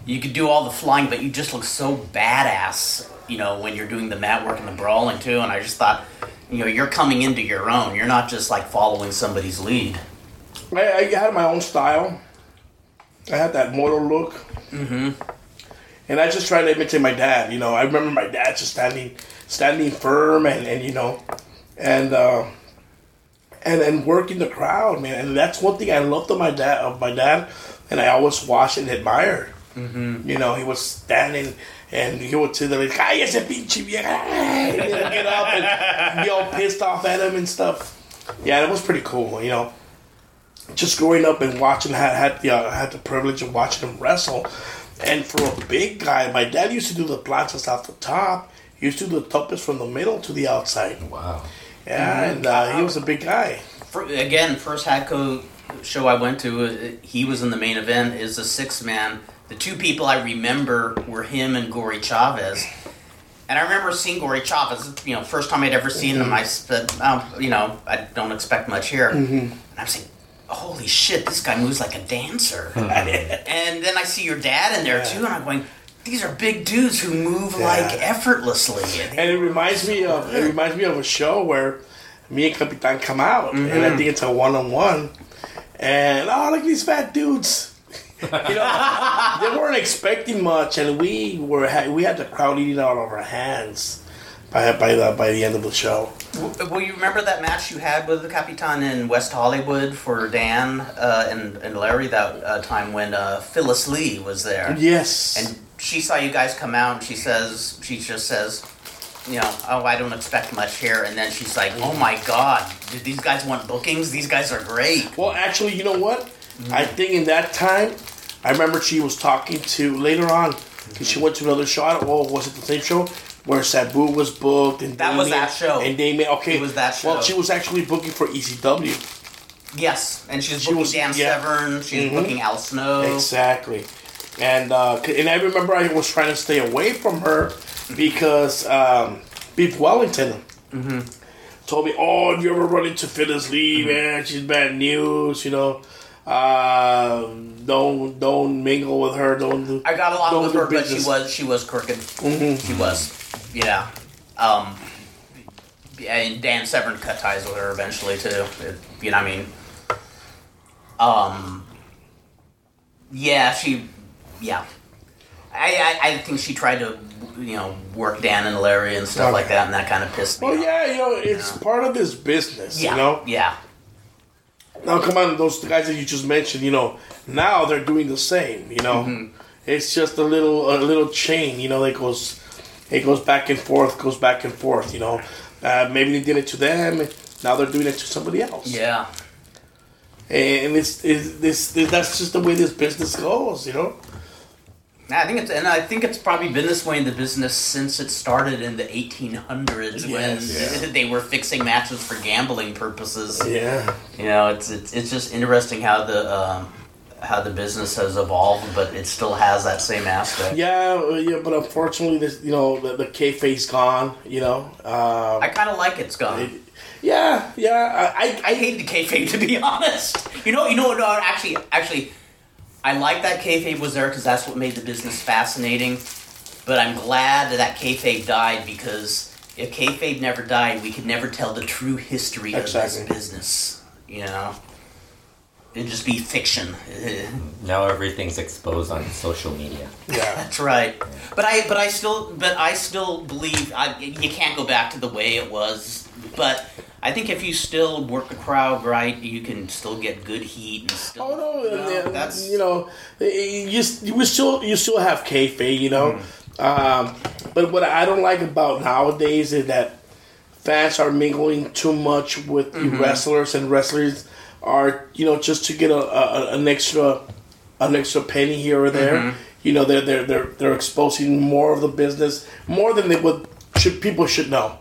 you could do all the flying, but you just look so badass. You know when you're doing the mat work and the brawling too. And I just thought, you know, you're coming into your own. You're not just like following somebody's lead. I, I had my own style. I had that mortal look. Mm-hmm. And I just tried to imitate my dad. You know, I remember my dad just standing, standing firm, and, and you know, and uh, and and working the crowd, man. And that's one thing I loved of my dad, of my dad, and I always watched and admired. Mm-hmm. You know, he was standing. And he would say, like, cállese, pinche vieja. Get up and be all pissed off at him and stuff. Yeah, it was pretty cool, you know just growing up and watching had had the uh, had the privilege of watching him wrestle, and for a big guy, my dad used to do the planchas off the top. He used to do the topes from the middle to the outside. wow. Yeah, and uh, he was a big guy. For, again, first Hadco show I went to, uh, he was in the main event. Is a six man. The two people I remember were him and Gory Chavez. And I remember seeing Gory Chavez. You know, first time I'd ever seen him. I said, um, you know, I don't expect much here. And I'm saying, holy shit, this guy moves like a dancer. and then I see your dad in there too, and I'm going. These are big dudes who move like effortlessly. And it reminds me of it reminds me of a show where me and Capitan come out, and I think it's a one on one, and oh look at these fat dudes. you know, they weren't expecting much, and we were we had the crowd eating out of our hands by by the by the end of the show. W- Well, you remember that match you had with the Capitan in West Hollywood for Dan uh, and, and Larry that uh, time when uh, Phyllis Lee was there? Yes, And she saw you guys come out and she says, she just says, you know, oh, I don't expect much here. And then she's like, oh my God, did these guys want bookings? These guys are great. Well, actually, you know what? I think in that time, I remember she was talking to later on because she went to another show. I don't know, was it the same show where Sabu was booked and That was that show. And Damien, okay, It was that show. Well, she was actually booking for ECW. Yes. And she's She booking was- Dan yeah. Severn. She's Mhm. booking Al Snow. Exactly. And uh, and I remember I was trying to stay away from her because um, Beef Wellington told me, "Oh, if you ever run into Phyllis Lee, man, she's bad news. You know, uh, don't don't mingle with her. Don't do." I got along with her, but she was she was crooked. Mhm. She was, yeah. Um, and Dan Severn cut ties with her eventually too. It- you know, what I mean, um, yeah, she, yeah. I, I, I think she tried to, you know, work Dan and Larry and stuff like that, and that kind of pissed me Well, off. yeah, you know, it's part of this business. yeah, You know, yeah. now come on, those guys that you just mentioned. You know, now they're doing the same. You know, Mm-hmm. it's just a little a little chain. You know, that goes it goes back and forth, goes back and forth. You know, uh, maybe they did it to them. Now they're doing it to somebody else. Yeah. and it's, it's this that's just the way this business goes. You know. I think it's, and I think it's probably been this way in the business since it started in the 1800s Yes. when they were fixing matches for gambling purposes. Yeah. You know, it's it's, it's just interesting how the um, how the business has evolved, but it still has that same aspect. Yeah, yeah, but unfortunately, this you know the, the kayfabe's gone. You know. Um, I kind of like it's gone. it- yeah, yeah. I, I, I hated kayfabe to be honest. You know, you know what? No, actually, actually, I like that kayfabe was there because that's what made the business fascinating. But I'm glad that that kayfabe died because if kayfabe never died, we could never tell the true history Exactly. of this business. You know, it'd just be fiction. Now everything's exposed on social media. Yeah. That's right. But I, but I still, but I still believe I, you can't go back to the way it was. But I think if you still work the crowd right, you can still get good heat and still. Oh no, you know, and, that's you know, you you still you still have kayfabe, you know. Hmm. Um, but what I don't like about nowadays is that fans are mingling too much with the mm-hmm. wrestlers, and wrestlers are you know just to get a, a an extra an extra penny here or there. Mm-hmm. You know, they're they're they're they're exposing more of the business more than they would should people should know.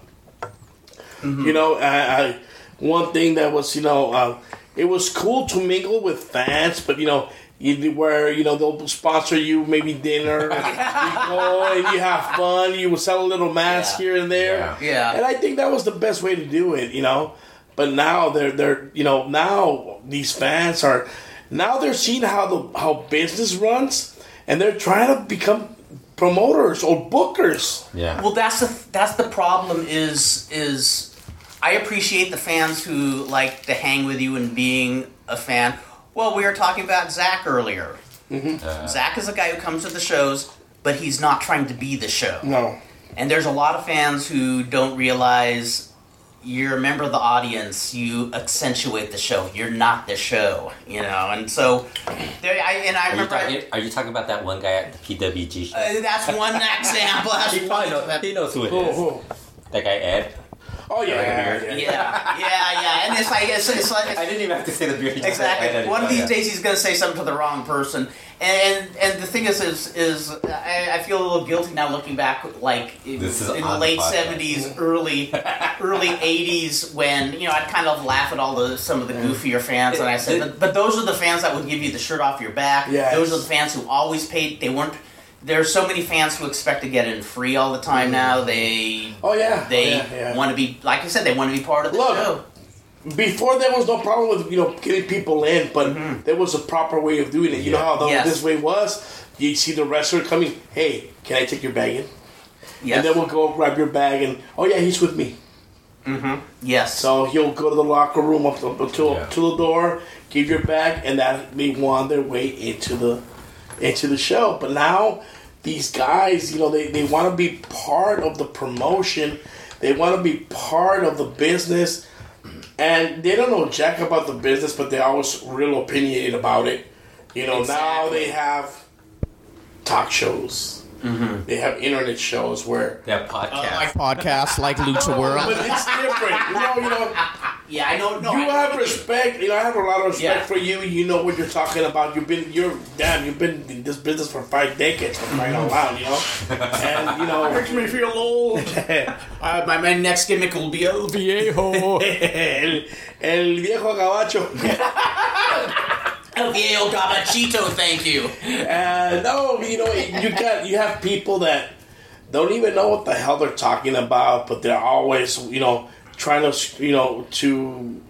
You know, I, I one thing that was you know uh, it was cool to mingle with fans, but you know. You, where you know they'll sponsor you maybe dinner, and you go and you have fun. You will sell a little mask Yeah. here and there, Yeah. Yeah. And I think that was the best way to do it, you know. But now they're they're you know now these fans are now they're seeing how the how business runs, and they're trying to become promoters or bookers. Yeah. Well, that's the that's the problem. Is is I appreciate the fans who like to hang with you and being a fan. Well, we were talking about Zach earlier. Uh, Zach is a guy who comes to the shows, but he's not trying to be the show. No, And there's a lot of fans who don't realize you're a member of the audience. You accentuate the show. You're not the show, you know. And so, there. I and I are, you remember. talking, are you talking about that one guy at the PWG show? uh, that's one example. That's he, probably one- knows, he knows who it Who- is. who? That guy Ed. Oh yeah, yeah, Yeah, yeah. yeah, yeah. And it's like it's, it's like it's, I didn't even have to say the beer. he just said Ed exactly. One of he- these days he's going to say something to the wrong person, and and the thing is, is is I, I feel a little guilty now looking back, like in, This is in the late seventies, early early eighties, when you know I'd kind of laugh at all the some of the goofier fans, and I said, but, but those are the fans that would give you the shirt off your back. Yes. Those are the fans who always paid. They weren't. There's so many fans who expect to get in free all the time mm. now. They Oh yeah, oh, they yeah, yeah. want to be like I said. They want to be part of the Look, show. Before there was no problem with you know getting people in, but there was a proper way of doing it. You know how the, Mm-hmm. Yes. this way was. You see the wrestler coming. Hey, can I take your bag in? Yes. And then we'll go grab your bag and oh yeah, he's with me. yes. So he'll go to the locker room up to, up to, Yeah. to the door, give your bag, and that may on their way into the into the show. But now these guys, you know, they, they want to be part of the promotion. They want to be part of the business, and they don't know jack about the business, but they're always real opinionated about it. You know, now they have talk shows. Mm-hmm. They have internet shows where. That podcast. Uh, podcasts like Lucha World. But it's different. You know, you know, yeah, I know. No, you I have what respect. You know, I have a lot of respect Yeah. for you. You know what you're talking about. You've been, you're damn. You've been in this business for five decades. For crying out loud, you know. And you know, Makes me feel old. uh, my, my next gimmick will be El Viejo. el, el viejo gabacho. El Viejo Gabachito, thank you. Uh, no, you know, you got you have people that don't even know what the hell they're talking about, but they're always, you know, trying to, you know, to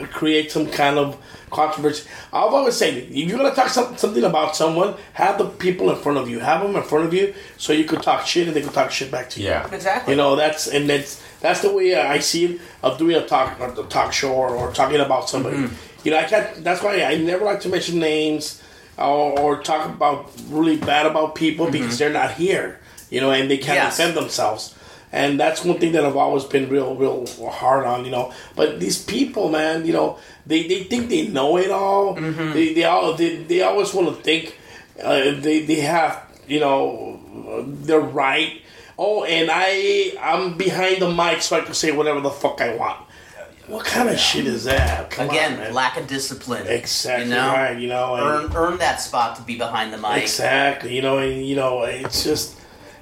uh, create some kind of controversy. I've always said, if you're gonna talk some, something about someone, have the people in front of you, have them in front of you, so you could talk shit and they could talk shit back to you. Yeah. Exactly. You know, that's and that's that's the way I see it of doing a talk a talk show or, or talking about somebody. Mm-hmm. You know, I can't. That's why I never like to mention names or, or talk about really bad about people because they're not here. You know, and they can't Mm-hmm. Yes. defend themselves. And that's one thing that I've always been real, real hard on. You know, but these people, man, you know, they, they think they know it all. Mm-hmm. They they all they, they always want to think uh, they they have you know they're right. Oh, and I I'm behind the mic so I can say whatever the fuck I want. What kind of shit is that? Come Again, on, lack of discipline. Exactly You know? right. You know, Earn, earn that spot to be behind the mic. Exactly. You know, and, you know, it's just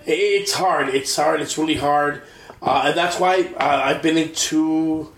it's hard. It's hard. It's really hard, uh, and that's why uh, I've been in two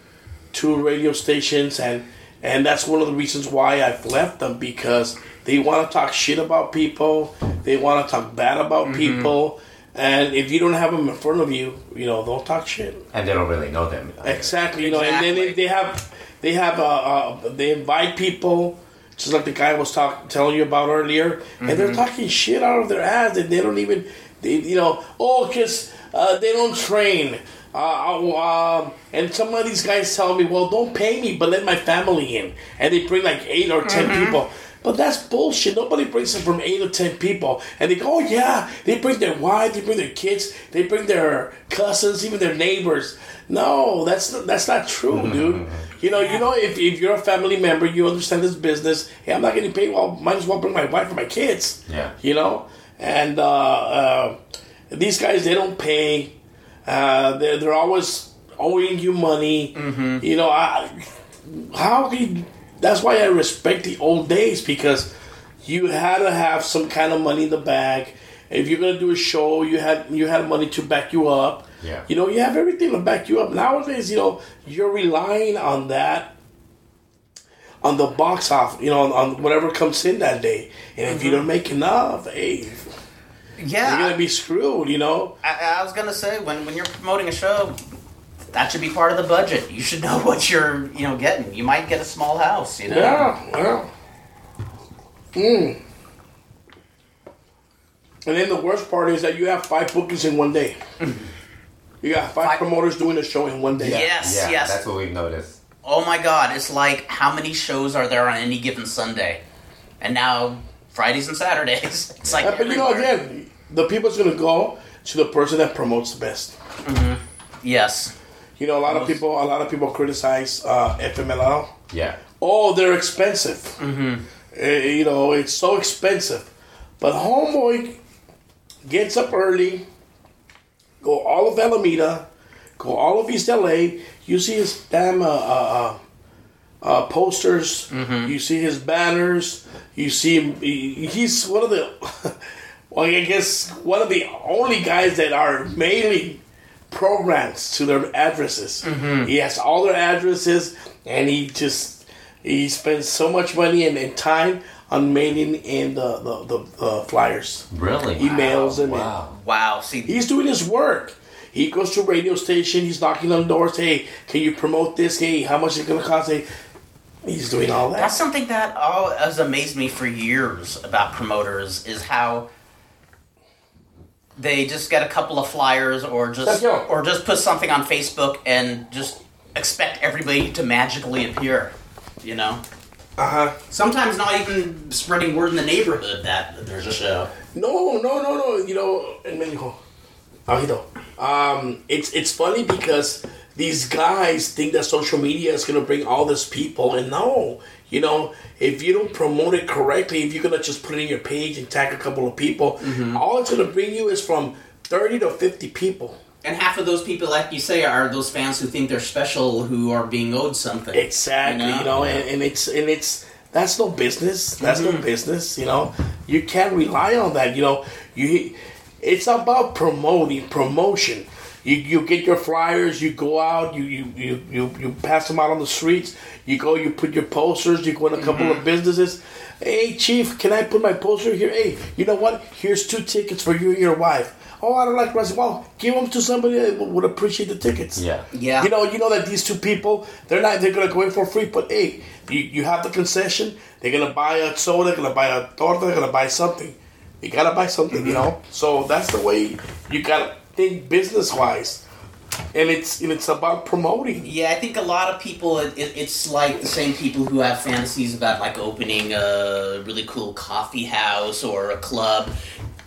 two radio stations, and and that's one of the reasons why I've left them because they want to talk shit about people. They want to talk bad about people. And if you don't have them in front of you, you know, they'll talk shit. And they don't really know them. Exactly, you know, and then they, they have they have uh, uh, they invite people, just like the guy was talk, telling you about earlier, and they're talking shit out of their ass, and they don't even, they, you know, oh, because uh, they don't train. Uh, Uh, um, and some of these guys tell me, well, don't pay me, but let my family in. And they bring like eight or 10 people. But that's bullshit. Nobody brings it from eight or ten people. And they go, oh, yeah, they bring their wife, they bring their kids, they bring their cousins, even their neighbors. No, that's not, that's not true, dude. You know, you know, if, if you're a family member, you understand this business. Hey, I'm not getting paid. Well, might as well bring my wife and my kids. Yeah. You know, and uh, uh, these guys they don't pay. Uh, they're they're always owing you money. You know, I how can that's why I respect the old days because you had to have some kind of money in the bag. If you're gonna do a show, you had you had money to back you up. Yeah. You know, you have everything to back you up. Nowadays, you know, you're relying on that on the box off, you know, on, on whatever comes in that day. And if you don't make enough, hey, Yeah, you're gonna be screwed, you know. I, I was gonna say when when you're promoting a show, that should be part of the budget. You should know what you're you know getting. You might get a small house, you know. Yeah, yeah. Mm. And then the worst part is that you have five bookings in one day. You got five, Five- promoters doing a show in one day. Yes, yeah, yes. That's what we've noticed. Oh my God! It's like how many shows are there on any given Sunday, and now Fridays and Saturdays. It's like Yeah, but you know, again, the people's gonna go to the person that promotes the best. yes, You know, a lot of people, a lot of people criticize uh, FMLL. Yeah. Oh, they're expensive. Mm-hmm. you know, it's so expensive. But Homeboy gets up early, go all of Alameda, go all of East LA. You see his damn uh, uh, uh, uh, posters. You see his banners. You see him. he- he's one of the. Oh, well, I guess one of the only guys that are mailing programs to their addresses. Mm-hmm. He has all their addresses, and he just he spends so much money and, and time on mailing in the the, the, the flyers. Really? Emails and- wow. wow. See, He's doing his work. He goes to a radio station. He's knocking on doors. Hey, can you promote this? Hey, how much is it gonna cost? Hey, he's doing all that. That's something that all has amazed me for years about promoters is how they just get a couple of flyers or just or just put something on Facebook and just expect everybody to magically appear. You know, Uh huh. sometimes not even spreading word in the neighborhood that there's a show. No, no, no, no. You know, in Mexico, Ajito. Um, it's it's funny because these guys think that social media is gonna bring all these people, and no, you know, if you don't promote it correctly, if you're gonna just put it in your page and tag a couple of people, mm-hmm. all it's gonna bring you is from thirty to fifty people. And half of those people, like you say, are those fans who think they're special, who are being owed something. Exactly, You know? you know, and, and it's and it's that's no business. That's no mm-hmm. business. You know, you can't rely on that. You know, you it's about promoting promotion. You you get your flyers. You go out. You you you you, you pass them out on the streets. You go. You put your posters. You go in a couple of mm-hmm. businesses. Hey, chief, can I put my poster here? Hey, you know what? Here's two tickets for you and your wife. Oh, I don't like wrestling. Well, give them to somebody that would appreciate the tickets. Yeah. Yeah. You know, you know that these two people, they're not they're gonna go in for free, but hey, you, you have the concession, they're gonna buy a soda, they're gonna buy a torta, they're gonna buy something. You gotta buy something, you mm-hmm. know? So that's the way you gotta think business wise. And it's and it's about promoting. Yeah, I think a lot of people, it, it, it's like the same people who have fantasies about like opening a really cool coffee house or a club.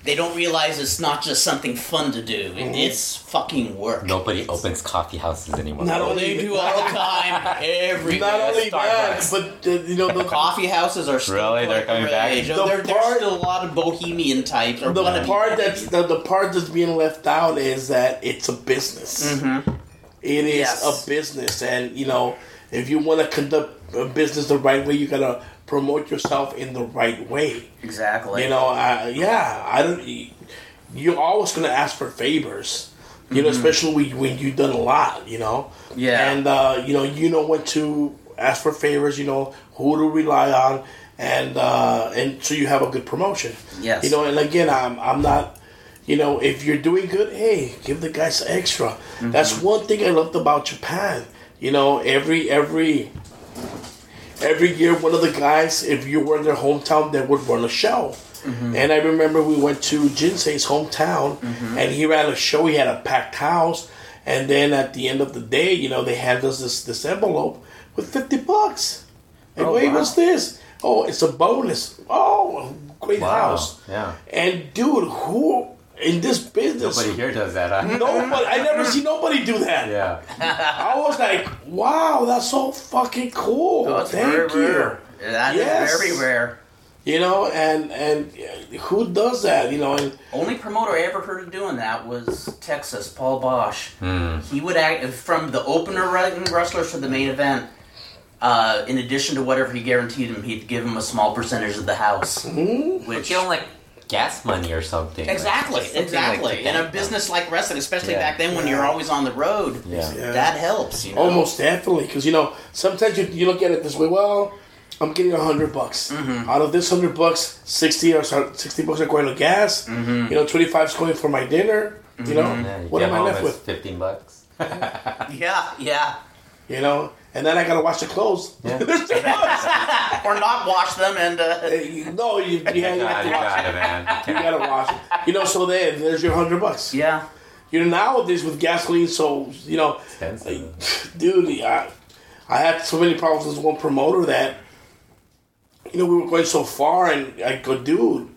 They don't realize it's not just something fun to do. It, It's fucking work. Nobody It's- opens coffee houses anymore. Not Well, they do all the time. Every Not only that, but uh, you know the coffee houses are still Really? They're coming the back? The There- there's still a lot of bohemian types. Or the part types. that's the, the part that's being left out is that it's a business. It is Yes. a business, and you know, if you want to conduct a business the right way, you gotta promote yourself in the right way. exactly. You know, uh, yeah, I don't. You're always gonna ask for favors. You know, especially when, when you've done a lot. You know. Yeah. And uh, you know, you know when to ask for favors. You know who to rely on, and uh, and so you have a good promotion. Yes. You know, and again, I'm I'm not. You know, if you're doing good, hey, give the guys extra. That's one thing I loved about Japan. You know, every every every year one of the guys, if you were in their hometown, they would run a show. Mm-hmm. And I remember we went to Jinsei's hometown, mm-hmm. and he ran a show. He had a packed house, And then at the end of the day, you know, they hand us this this envelope with fifty bucks. And Oh, wait, wow. what's this? Oh, it's a bonus. Oh, great Wow. house. Yeah. And dude, who in this business? Nobody here does that. Huh? Nobody. I never see nobody do that. Yeah. I was like, wow, that's so fucking cool. It's Thank very you. rare. That is Yes. very rare. You know, and and who does that? You know, and Only promoter I ever heard of doing that was Texas, Paul Boesch. Hmm. He would act from the opener wrestling wrestlers to the main event. Uh, in addition to whatever he guaranteed him, he'd give him a small percentage of the house. Mm-hmm. Which Give them like gas money or something. like, exactly, something exactly. like in a business like wrestling, especially Yeah. back then when you're always on the road, Yeah. Yeah. that helps. You know? almost definitely because you know sometimes you, you look at it this way. Well, I'm getting a hundred bucks Mm-hmm. out of this hundred bucks. Sixty or sixty bucks are going to gas. Mm-hmm. You know, twenty five is going for my dinner. You know, Yeah, you what am I left with? Fifteen bucks. Yeah, yeah. You know, and then I gotta wash the clothes. Yeah. Or not wash them and. Uh, no, you, you, You have got to wash got it. it, man. You gotta wash it. You know, so there, there's your hundred bucks. yeah. You know, nowadays with gasoline, so you know, Expensive. dude, I, I had so many problems with one promoter that, you know, we were going so far, and I go, dude,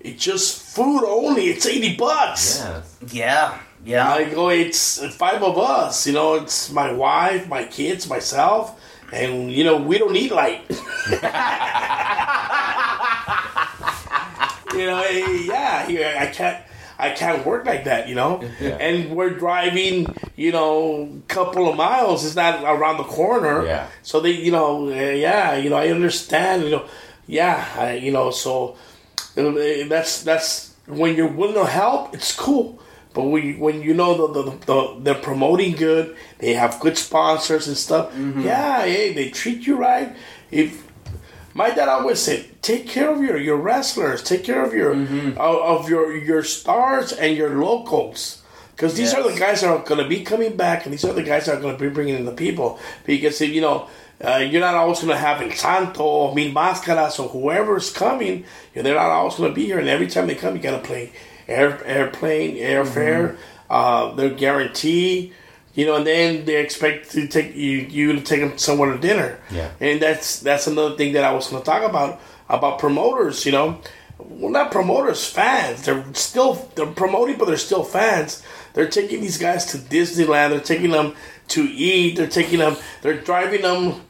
it's just food only. It's eighty bucks. Yeah. Yeah. Yeah. I go, it's five of us. You know, it's my wife, my kids, myself, and you know, we don't eat light. you know, eh, yeah, yeah, I can't. I can't work like that, you know. Yeah. And we're driving, you know, couple of miles. It's not around the corner. Yeah. So they, you know, uh, yeah, you know, I understand. You know, yeah, I, you know, so uh, that's that's when you're willing to help. It's cool. But when you, when you know the, the, the they're promoting good, they have good sponsors and stuff. Yeah, hey, they treat you right. If my dad always said, take care of your, your wrestlers, take care of your of, of your your stars and your locals, because these are the guys that are going to be coming back, and these are the guys that are going to be bringing in the people. Because if you know. Uh, you're not always going to have El Santo, Mil Máscaras, or whoever's coming. You know, they're not always going to be here. And every time they come, you got to pay air, airplane, airfare, uh, their guarantee. You know, and then they expect to take you you to take them somewhere to dinner. Yeah. And that's that's another thing that I was going to talk about about promoters. You know, well, not promoters, fans. They're still they're promoting, but they're still fans. They're taking these guys to Disneyland. They're taking them to eat. They're taking them. They're driving them.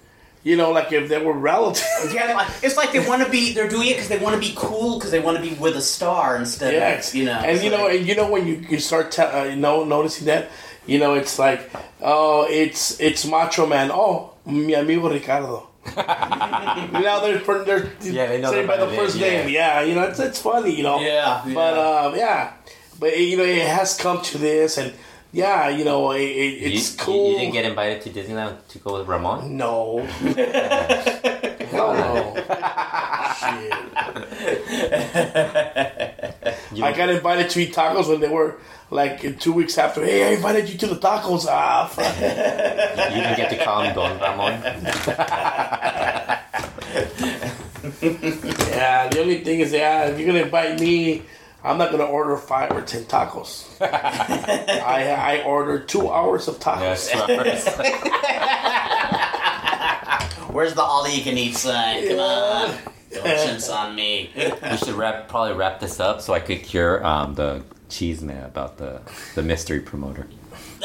You know, like if they were relatives. Yeah, like- it's like they want to be. They're doing it because they want to be cool because they want to be with a star instead Yes, of you know. and it's you know, and you know when you, you start te- uh, you know noticing that, you know, it's like, oh, it's it's Macho Man. Oh, mi amigo Ricardo. now they're they're Yeah, they know saying by by the the first name, name. Yeah, you know, it's it's funny, you know. Yeah, but yeah. um, yeah, but you know, it has come to this, and yeah, you know, it, it, You, it's you- cool. you didn't get invited to Disneyland to go with Ramon? no. Hell no. Shit. I got invited to eat tacos when they were like two weeks after. Hey, I invited you to the tacos. Ah, fuck. You didn't get to call him Don Ramon? yeah. The only thing is, yeah, if you're gonna invite me, I'm not gonna order five or ten tacos. I I ordered two hours of tacos. Yes, Where's the all you can eat sign? Come on, don't chintz on me. we should wrap, probably wrap this up so I could cure um, the cheese man about the, the mystery promoter.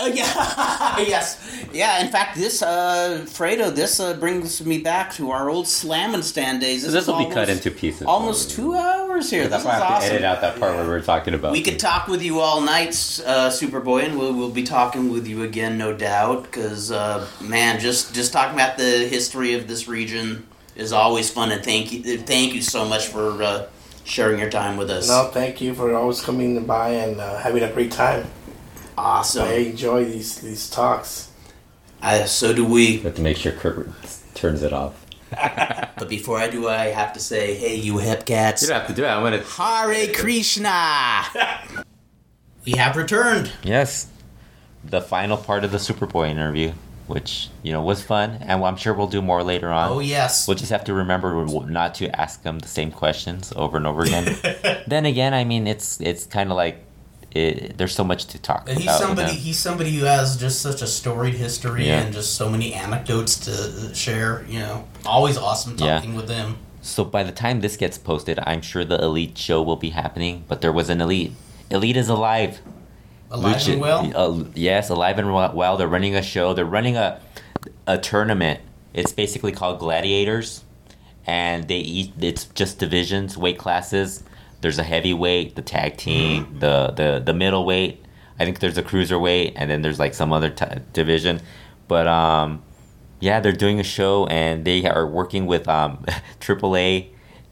Oh yeah, yes, yeah. In fact, this uh, Fredo, this uh, brings me back to our old slam and stand days. So this is will be cut into pieces. Almost two hours here. That's why I have awesome. to edit out that part where we were talking about. We could talk with you all night, uh, Superboy, and we'll, we'll be talking with you again, no doubt. Because uh, man, just just talking about the history of this region is always fun. And thank you, thank you so much for uh, sharing your time with us. No, thank you for always coming by and uh, having a great time. Awesome. I enjoy these these talks. I, so do we. We have to make sure Kurt turns it off. But before I do, I have to say, hey, you hip cats. You don't have to do it. I'm gonna. Hare Krishna! we have returned. Yes, the final part of the Superboy interview, which you know was fun, and I'm sure we'll do more later on. Oh, yes. We'll just have to remember not to ask them the same questions over and over again. then again, I mean, it's it's kind of like it, there's so much to talk And he's about. somebody. He's somebody who has just such a storied history Yeah. and just so many anecdotes to share. You know, always awesome Yeah. talking with him. So by the time this gets posted, I'm sure the Elite show will be happening. But there was an Elite. Elite is alive. Alive Lucha- and well. Uh, yes, alive and well- well. They're running a show. They're running a a tournament. It's basically called Gladiators, and they eat. It's just divisions, weight classes. There's a heavyweight, the tag team, Mm-hmm. the the the middleweight. I think there's a cruiserweight, and then there's like some other t- division. But um, yeah, they're doing a show, and they are working with um, AAA,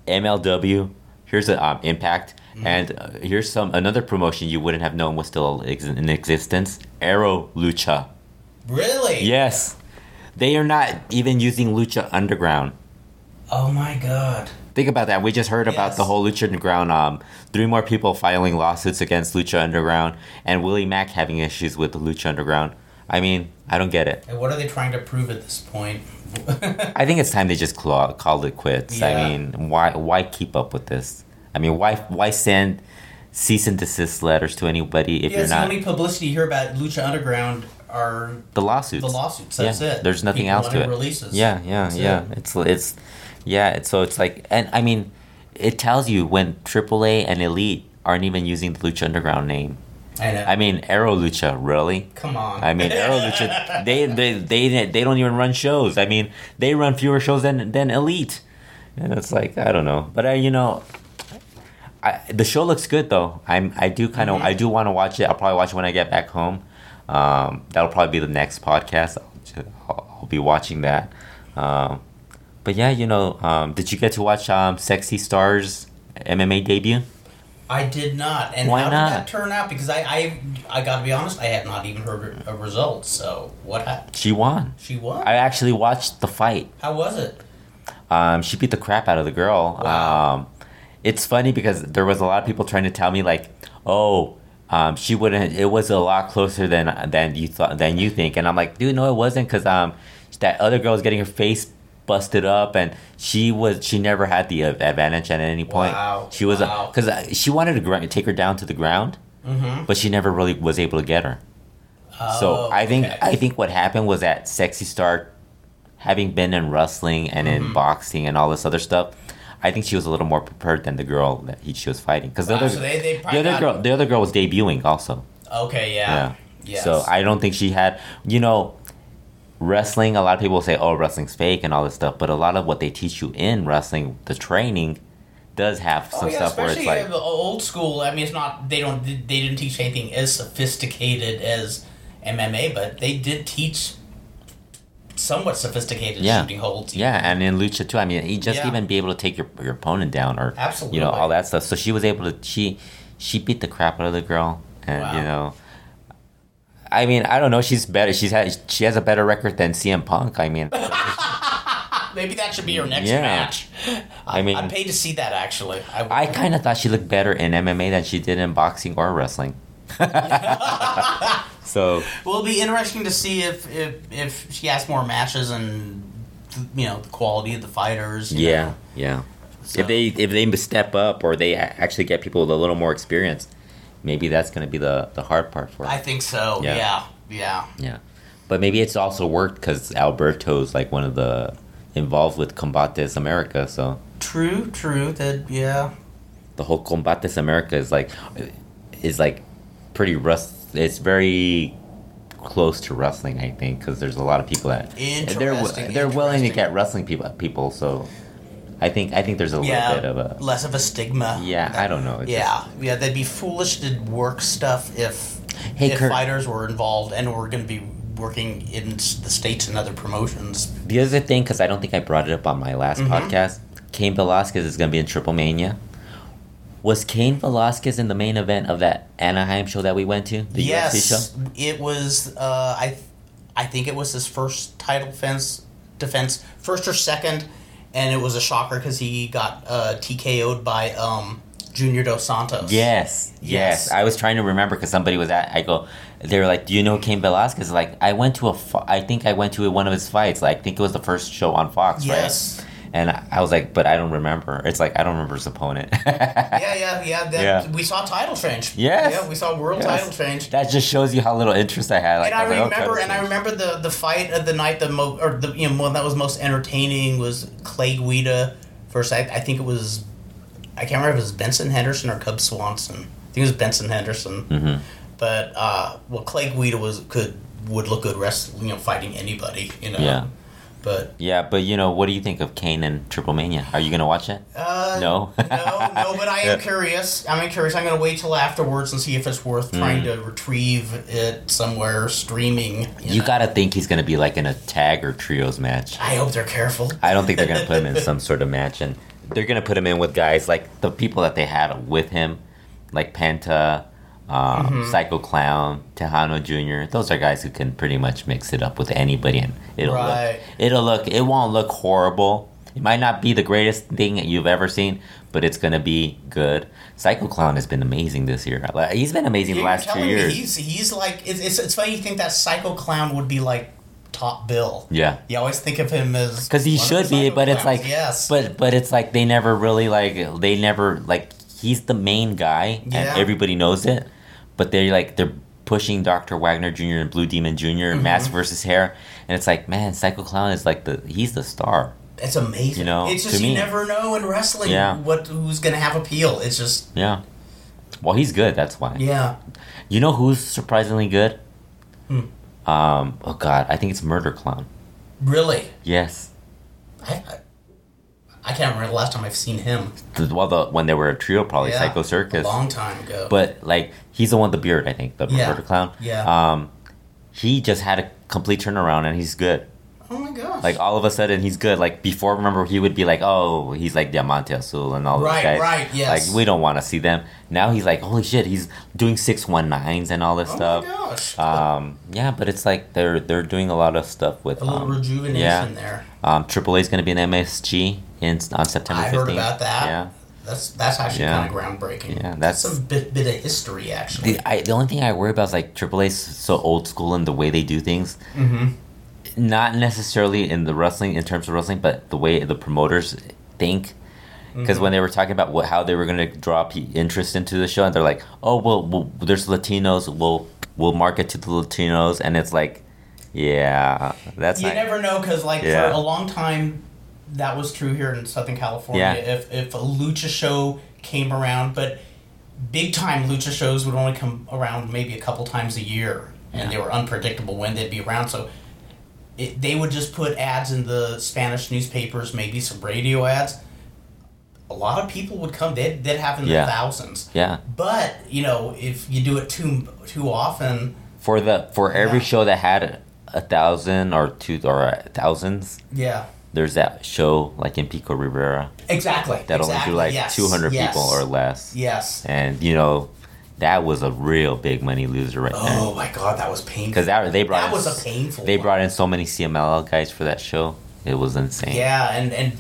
MLW. Here's a um, Impact, and uh, here's some another promotion you wouldn't have known was still ex- in existence. Aero Lucha. Really? Yes, they are not even using Lucha Underground. Oh my god. Think about that. We just heard about the whole Lucha Underground. Um, three more people filing lawsuits against Lucha Underground, and Willie Mack having issues with Lucha Underground. I mean, I don't get it. And what are they trying to prove at this point? I think it's time they just call, called it quits. Yeah. I mean, why why keep up with this? I mean, why why send cease and desist letters to anybody if yeah, you're it's the only publicity you hear about Lucha Underground are the lawsuits? the lawsuits. That's yeah, it. There's nothing People else to it. Releases. Yeah, yeah, That's yeah. it. It's it's yeah. It's, so it's like, and I mean, it tells you when AAA and Elite aren't even using the Lucha Underground name. I know. I mean, Aero Lucha, really? Come on. I mean, Aero Lucha, they, they they they don't even run shows. I mean, they run fewer shows than than Elite, and it's like I don't know. But I, you know, I, the show looks good though. I'm I do kind of I do want to watch it. I'll probably watch it when I get back home. Um, that'll probably be the next podcast. I'll, I'll, I'll be watching that. Um, but yeah, you know, um, did you get to watch um, Sexy Stars MMA debut? I did not. And Why how not? did that turn out? Because I, I, I got to be honest, I had not even heard a result. So what happened? She won. She won. I actually watched the fight. How was it? Um, she beat the crap out of the girl. Wow. Um, it's funny because there was a lot of people trying to tell me like, oh, um, she wouldn't. It was a lot closer than than you thought than you think, and I'm like, dude, no, it wasn't because um, that other girl was getting her face busted up, and she was she never had the advantage at any point. Wow. She was because uh, she wanted to gr- take her down to the ground, Mm-hmm. but she never really was able to get her. so I think Oh, okay. I think what happened was that Sexy Star, having been in wrestling and Mm-hmm. in boxing and all this other stuff, I think she was a little more prepared than the girl that he, she was fighting. Because the Wow, other so they- they the other got- girl the other girl was debuting also. Okay, yeah. Yes. So I don't think she had you know. Wrestling, a lot of people say, "Oh, wrestling's fake" and all this stuff, but a lot of what they teach you in wrestling, the training, does have Oh some yeah, stuff where it's like, uh, old school. I mean, it's not they don't they didn't teach anything as sophisticated as MMA, but they did teach somewhat sophisticated Yeah. shooting holds. Yeah, and in lucha too. I mean, you just Yeah. even be able to take your your opponent down, or Absolutely. you know all that stuff. So she was able to she she beat the crap out of the girl, and Wow. you know, I mean, I don't know. She's better. She's had she has a better record than CM Punk. I mean, Maybe that should be her next Yeah. match. I mean, I'd pay to see that actually. I, I kind of thought she looked better in MMA than she did in boxing or wrestling. so Well, it'll be interesting to see if if, if she has more matches and you know the quality of the fighters. yeah, know. yeah. So- If they if they step up or they actually get people with a little more experience, maybe that's going to be the the hard part for. her. I think so. Yeah. Yeah, yeah. Yeah, but maybe it's also worked because Alberto's like one of the involved with Combate Americas, so True, true. That yeah. the whole Combate Americas is like is like pretty rust. It's very close to wrestling, I think, because there's a lot of people that they're they're willing to get wrestling people people. So I think I think there's a Yeah, little bit of a less of a stigma. yeah. I don't know. It's Yeah, yeah, they'd be foolish to work stuff if Hey, if Kurt. fighters were involved and were going to be working in the states and other promotions. the other thing, because I don't think I brought it up on my last Mm-hmm. podcast. Cain Velasquez is going to be in Triple Mania. Was Cain Velasquez in the main event of that Anaheim show that we went to? The UFC yes, show? it was. Uh, I, I think it was his first title defense, defense, first or second, and it was a shocker because he got uh, TKO'd by um, Junior Dos Santos. Yes, yes, Yes. I was trying to remember because somebody was at. I go, they were like, "Do you know Cain Velasquez?" Like, I went to a. I think I went to one of his fights. Like, I think it was the first show on Fox, Yes. right? And I, I was like, but I don't remember. It's like I don't remember his opponent. Yeah, yeah, yeah. That, Yeah. We saw title change. Yes. Yeah, we saw world Yes. title change. that just shows you how little interest I had. Like, and I like, oh, remember, and I remember the the fight of the night. The mo or the you know one that was most entertaining was Clay Guida versus I, I think it was I can't remember if it was Benson Henderson or Cub Swanson. I think it was Benson Henderson. Mhm. But uh, well, Clay Guida was could would look good wrestling, you know, fighting anybody. You know. Yeah. But Yeah, but you know, what do you think of Cain and Triple Mania? Are you gonna watch it? uh, No. no, no, but I am curious. I'm curious. I'm going to wait till afterwards and see if it's worth Mm. trying to retrieve it somewhere streaming. You know. gotta think he's gonna be like in a tag or trios match. I hope they're careful. I don't think they're gonna put him in some sort of match, and they're gonna put him in with guys like the people that they had with him, like Penta, um, Mm-hmm. Psycho Clown, Texano Jr. Those are guys who can pretty much mix it up with anybody, and it'll Right. look, it'll look, it won't look horrible. It might not be the greatest thing that you've ever seen, but it's gonna be good. Psycho Clown has been amazing this year. He's been amazing the You're last two years. He's he's like it's, it's it's funny you think that Psycho Clown would be like top bill. yeah. You always think of him as because he should be but it's like yes, but but it's like they never really like they never like he's the main guy Yeah. and everybody knows it but they're like they're pushing dr wagner jr and blue demon junior Mm-hmm. mask versus hair and it's like man psycho clown is like the he's the star That's amazing. you know, it's to just you me- never know in wrestling Yeah. what who's gonna have appeal. It's just yeah well he's good that's why yeah. you know who's surprisingly good Hmm. um oh god i think it's murder clown Really, yes I, I I can't remember the last time I've seen him. the, well the when they were a trio probably Yeah, psycho circus a long time ago. But like he's the one with the beard, I think, the Yeah. murder clown. Yeah. Um, he just had a complete turnaround and he's good. oh my gosh, Like all of a sudden he's good. Like before, remember he would be like, oh, he's like Diamante Azul and all Right, those guys. right, right, yes. Like we don't want to see them. Now he's like, holy shit, he's doing six one nines and all this oh stuff. my gosh, Um, yeah, but it's like they're they're doing a lot of stuff with a little um, rejuvenation yeah. there. Um, Triple A is going to be an MSG in on September I 15th. heard about that. Yeah. That's that's actually Yeah. kind of groundbreaking. Yeah, that's- some bit bit of history actually. The, I, the only thing I worry about is like AAA is so old school in the way they do things. Mm-hmm. Not necessarily in the wrestling, in terms of wrestling, but the way the promoters think. Mm-hmm. Because when they were talking about what, how they were going to draw pe- interest into the show, and they're like, "Oh, well, well, there's Latinos. We'll we'll market to the Latinos," and it's like, yeah, that's You not, never know because, like, Yeah. for a long time, that was true here in Southern California. Yeah. If if a lucha show came around, but big time lucha shows would only come around maybe a couple times a year, and they were unpredictable when they'd be around. So. It, they would just put ads in the Spanish newspapers, maybe some radio ads. A lot of people would come. They'd, they'd have in Yeah. the thousands. yeah. But you know, if you do it too too often, For the for every Yeah. show that had a thousand or two or thousands, yeah, there's that show like in Pico Rivera exactly. that exactly. only do like yes. 200 yes. people or less. Yes. and you know that was a real big money loser right there. Oh my god, that was painful. because that they brought that in, was a painful. they one. brought in so many CMLL guys for that show it was insane Yeah, and and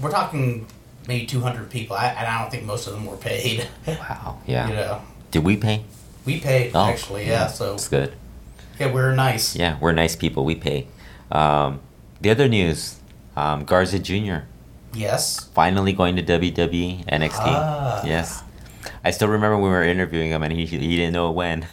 we're talking maybe two hundred people, I, and I don't think most of them were paid. wow yeah You know, did we pay we paid Oh, actually. Yeah, so it's good yeah, we're nice. yeah we're nice people we pay um, the other news um, Garza Jr. Yes. finally going to WWE NXT Ah. yes I still remember when we were interviewing him and he, he didn't know when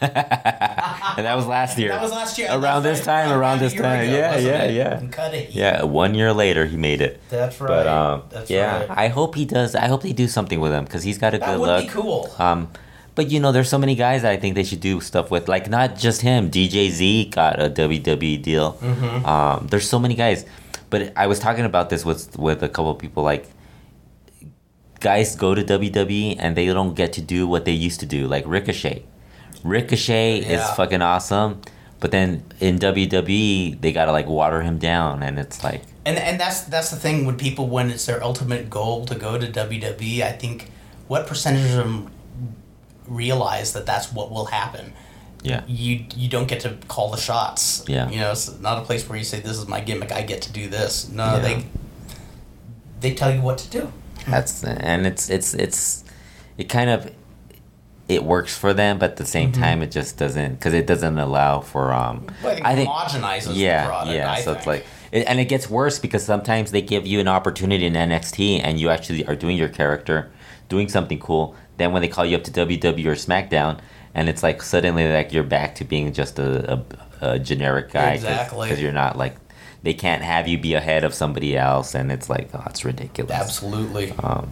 and that was last year That was last year. Around this right, time, around this time. ago, Yeah, yeah, it? yeah. Yeah, one year later he made it. That's right. But um, That's yeah, right. I hope he does. I hope they do something with him because he's got a that good would look. be cool. Um, but you know, there's so many guys that I think they should do stuff with. Like not just him. DJ Z got a WWE deal. Mm-hmm. Um, there's so many guys. But I was talking about this with with a couple of people. Like guys go to WWE and they don't get to do what they used to do. Like Ricochet. Ricochet is fucking awesome. But then in WWE, they gotta like water him down, and it's like, And and that's that's the thing when people when it's their ultimate goal to go to WWE. I think what percentage of them realize that that's what will happen. Yeah, You you don't get to call the shots. Yeah. You know, it's not a place where you say this is my gimmick. I get to do this. No, Yeah. they they tell you what to do. That's and it's it's it's it kind of it works for them, but at the same Mm-hmm. time, it just doesn't because it doesn't allow for um. Well, I think homogenizes yeah the product. yeah. I so it's like it, and it gets worse because sometimes they give you an opportunity in NXT and you actually are doing your character, doing something cool. Then when they call you up to WWE or SmackDown, and it's like suddenly like you're back to being just a, a, a generic guy Exactly. because you're not like they can't have you be ahead of somebody else, and it's like oh, it's ridiculous. Absolutely. Um,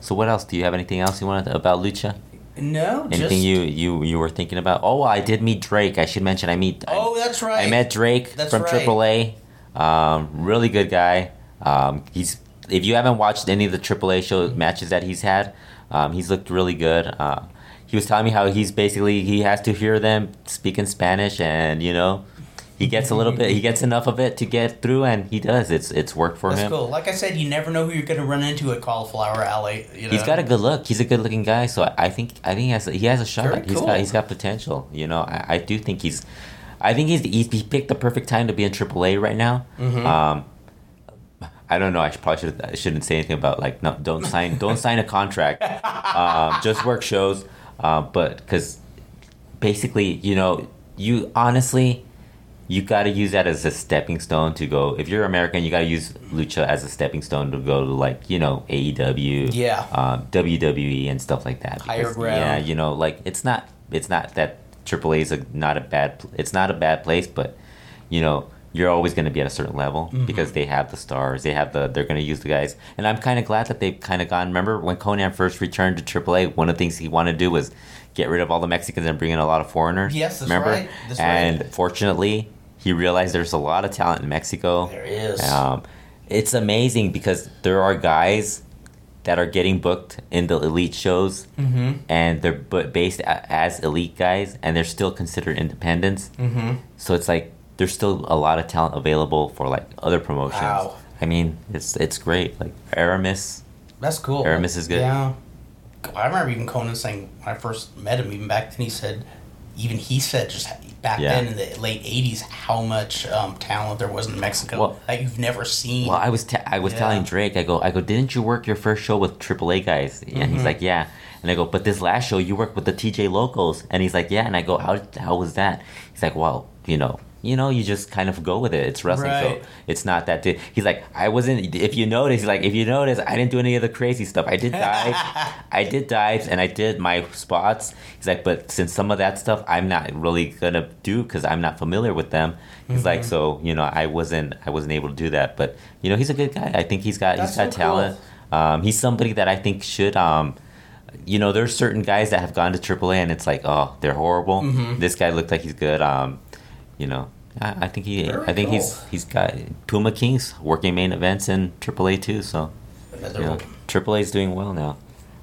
so what else? Do you have anything else you wanted to, about Lucha? no, Anything just. you you you were thinking about? Oh, I did meet Drake. I should mention I meet. I- oh, that's right. I met Drake That's from right. AAA. Um, really good guy. Um, he's if you haven't watched any of the AAA show matches that he's had, um, he's looked really good. Uh, he was telling me how he's basically he has to hear them speak in Spanish, and you know, he gets a little bit, he gets enough of it to get through, and he does. It's it's worked for him. That's him. cool. Like I said, you never know who you're going to run into at Cauliflower Alley. You know? He's got a good look. He's a good looking guy. So I- think I think he has a, he has a shot. Very He's cool. got he's got potential. You know, I, I do think he's. I think he's, he's he picked the perfect time to be in AAA right now. Mm-hmm. Um, I don't know. I should, probably should I shouldn't say anything about like no don't sign don't sign a contract. Um, just work shows. Uh, but because basically you know you honestly you got to use that as a stepping stone to go. If you're American, you got to use lucha as a stepping stone to go to like you know AEW, Yeah. um, WWE and stuff like that. Higher Because, ground. Yeah, you know, like it's not it's not that AAA is a, not a bad it's not a bad place, but you know you're always going to be at a certain level Mm-hmm. because they have the stars, they have the they're going to use the guys, and I'm kind of glad that they've kind of gone. Remember when Konnan first returned to AAA, one of the things he wanted to do was get rid of all the Mexicans and bring in a lot of foreigners. Yes, that's remember? right. That's right. and fortunately, he realized there's a lot of talent in Mexico. There is. Um, it's amazing because there are guys that are getting booked in the elite shows, Mm-hmm. and they're but based as elite guys, and they're still considered independents. Mm-hmm. So it's like there's still a lot of talent available for like other promotions. Wow. I mean, it's it's great. Like Aramis, That's cool. Aramis is good. Yeah. I remember even Konnan saying when I first met him, even back then, he said, even he said just back Yeah. then in the late 80s, how much um, talent there was in Mexico Well- that you've never seen. Well, I was I was Yeah. telling Drake, I go, I go, didn't you work your first show with AAA guys? And Mm-hmm. he's like, yeah. And I go, but this last show you worked with the TJ Locals, and he's like, yeah. And I go, how how was that? He's like, well, you know, you know, you just kind of go with it. It's wrestling, Right. so it's not that. Di-. He's like, I wasn't. If you notice, like, if you notice, I didn't do any of the crazy stuff. I did dive, I did dives, and I did my spots. He's like, but since some of that stuff I'm not really gonna do because I'm not familiar with them. He's like, Mm-hmm. so you know, I wasn't, I wasn't able to do that. But you know, he's a good guy. I think he's got, That's he's got so talent. Um, he's somebody that I think should. Um, you know, there's certain guys that have gone to AAA and it's like, oh, they're horrible. Mm-hmm. This guy looked like he's good. Um, you know, I, I think he, Very I think cool. he's he's got Puma King's working main events in AAA too. So Another you know, AAA is doing well now.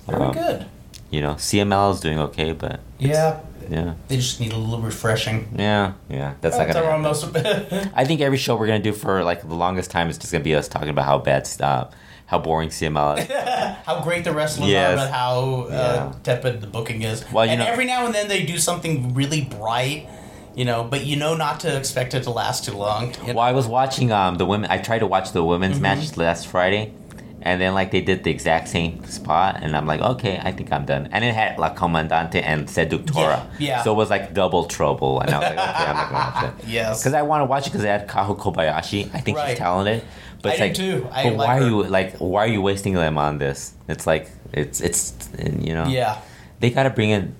Very Um, good. You know, CML is doing okay, but Yeah. yeah, They just need a little refreshing. yeah, yeah. That's not gonna our happen. most. I think every show we're gonna do for like the longest time is just gonna be us talking about how bad, uh, how boring CML is. how great the wrestlers Yes. are, but how uh, Yeah. tepid the booking is. Well, you and know- every now and then they do something really bright, you know, but you know not to expect it to last too long. you know? Well, I was watching um the women. I tried to watch the women's Mm-hmm. match last Friday, and then like they did the exact same spot, and I'm like, okay, I think I'm done. And it had La Comandante and Seductora, Yeah, yeah. So it was like double trouble, and I was like, okay, I'm not gonna watch it. Yes. because I want to watch it because it had Kaho Kobayashi. I think Right. she's talented, but I it's do like, too. I but like why her. are you like why are you wasting them on this? It's like it's it's you know Yeah. they got to bring in.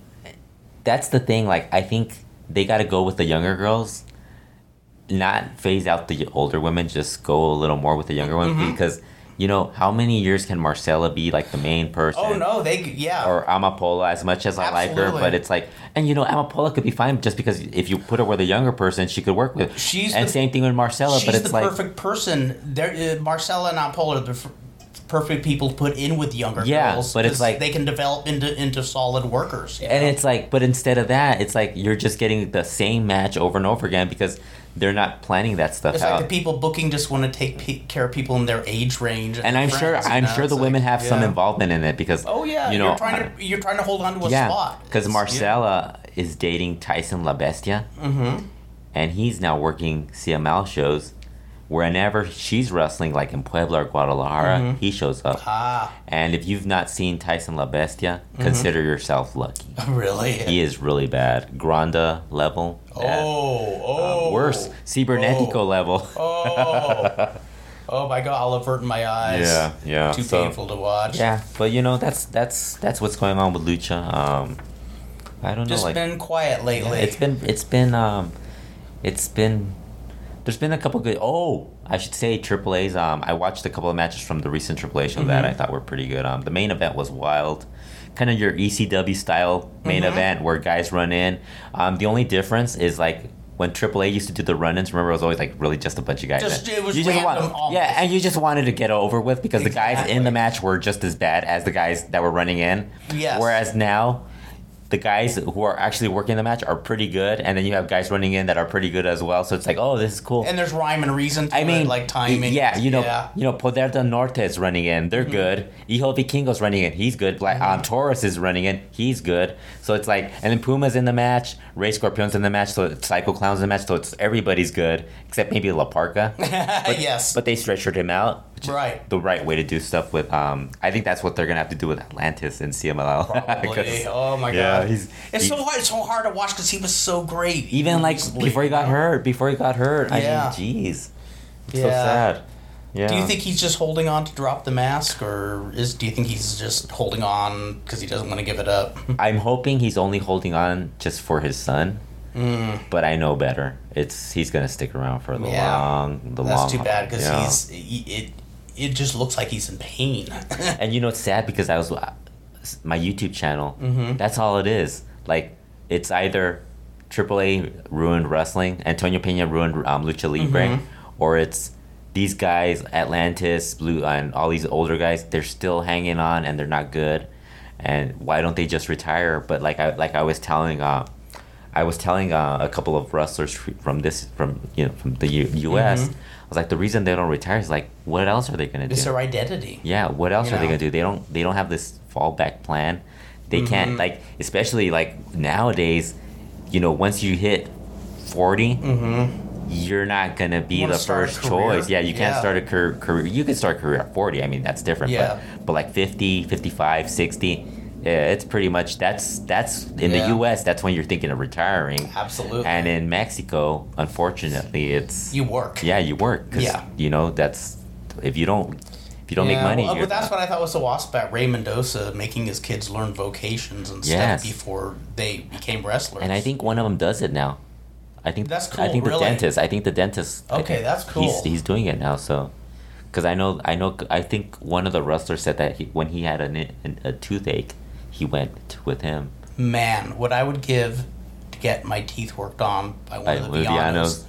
That's the thing. Like I think they got to go with the younger girls, not phase out the older women. Just go a little more with the younger ones Mm-hmm. because you know how many years can Marcela be like the main person? Oh no, they yeah. Or Amapola, as much as I like her, but it's like, and you know, Amapola could be fine just because if you put her with a younger person, she could work with. She's and the- same thing with Marcela, but it's the like, perfect person. There, uh, Marcela and Apollo are the perfect people to put in with younger Yeah, girls. but it's like- they can develop into into solid workers. and know? it's like, but instead of that, it's like you're just getting the same match over and over again because they're not planning that stuff It's out. like the people booking just want to take pe- care of people in their age range. and I'm sure friends, I'm know? sure It's the like, women have some involvement in it because Oh yeah, you know are trying to you're trying to hold on to a yeah spot because Marcela is dating Tyson La Bestia Mm-hmm. and he's now working CML shows whenever she's wrestling, like in Puebla or Guadalajara, he shows up. Ah, And if you've not seen Tyson La Bestia, consider yourself lucky. really? He is really bad. Granda level. bad. Oh, oh. Um, worse. Cibernetico Oh. level. Oh. oh my god, I'll avert my eyes. Yeah, yeah. Too so- painful to watch. Yeah, but you know that's that's that's what's going on with Lucha. Um, I don't Just know, like been quiet lately. it's been it's been um, it's been there's been a couple good. Oh, I should say AAA's. Um, I watched a couple of matches from the recent AAA show that I thought were pretty good. Um, the main event was wild, kind of your ECW style main event where guys run in. Um, the only difference is like. When AAA used to do the run-ins, remember it was always like really just a bunch of guys. Just- it was you just random want, yeah, and you just wanted to get over with because the guys in the match were just as bad as the guys that were running in. Yes. Whereas now, the guys who are actually working the match are pretty good, and then you have guys running in that are pretty good as well. So it's like, oh, this is cool. and there's rhyme and reason to I mean, it, like timing. Yeah, you know, Yeah. Mm-hmm. you know, Poder del Norte is running in. They're good. Hijo Vikingo's running in. He's good. Black um, Taurus is running in. He's good. So it's like, and then Puma's in the match. Rey Escorpión's in the match. So it's Psycho Clown's in the match. So it's everybody's good except maybe La Parca. yes. But they stretchered him out. Which is Right. The right way to do stuff with. Um, I think that's what they're gonna have to do with Atlantis and CMLL. Probably. Oh my yeah, god. he's- it's so hard. It's so hard to watch because he was so great. even like recently, before he got hurt. Before he got hurt. Yeah. I mean, jeez. So sad. Yeah. Do you think he's just holding on to drop the mask, or is do you think he's just holding on because he doesn't want to give it up? I'm hoping he's only holding on just for his son. But I know better. It's he's gonna stick around for the Mm. Yeah. long, the long. That's too bad because yeah. he's he, it. It just looks like he's in pain. And you know it's sad because I was my YouTube channel. Mm-hmm. That's all it is. Like it's either AAA ruined wrestling, Antonio Pena ruined um, Lucha Libre, Mm-hmm. or it's these guys, Atlantis, Blue, and all these older guys. They're still hanging on and they're not good. And why don't they just retire? But like I like I was telling, uh, I was telling uh, a couple of wrestlers from this from you know from the U- U.S. I was like, the reason they don't retire is like, what else are they gonna do? it's their identity. Yeah, what else You are they gonna do? They don't they don't have this fallback plan. They can't Mm-hmm. like especially like nowadays, you know, once you hit 40 you're not gonna be Mm-hmm. The first choice. Yeah, you can't start a career, career. You can start a career at 40. I mean, that's different. Yeah. But, but like 50, 55, 60, yeah, it's pretty much that's that's in Yeah. the U.S. That's when you're thinking of retiring. Absolutely. And in Mexico, unfortunately, it's you work. yeah, you work. 'cause, Yeah. You know, that's if you don't if you don't make money. well, but that's what I thought was so awesome about Ray Mendoza making his kids learn vocations and Yes. stuff before they became wrestlers. And I think one of them does it now. I think That's cool. I think the dentist. I think the dentist. Okay, that's cool. he's doing it now. So, because I know, I know, I think one of the wrestlers said that he, when he had a, a toothache, he went with him. man, what I would give to get my teeth worked on by one By of the. Villanos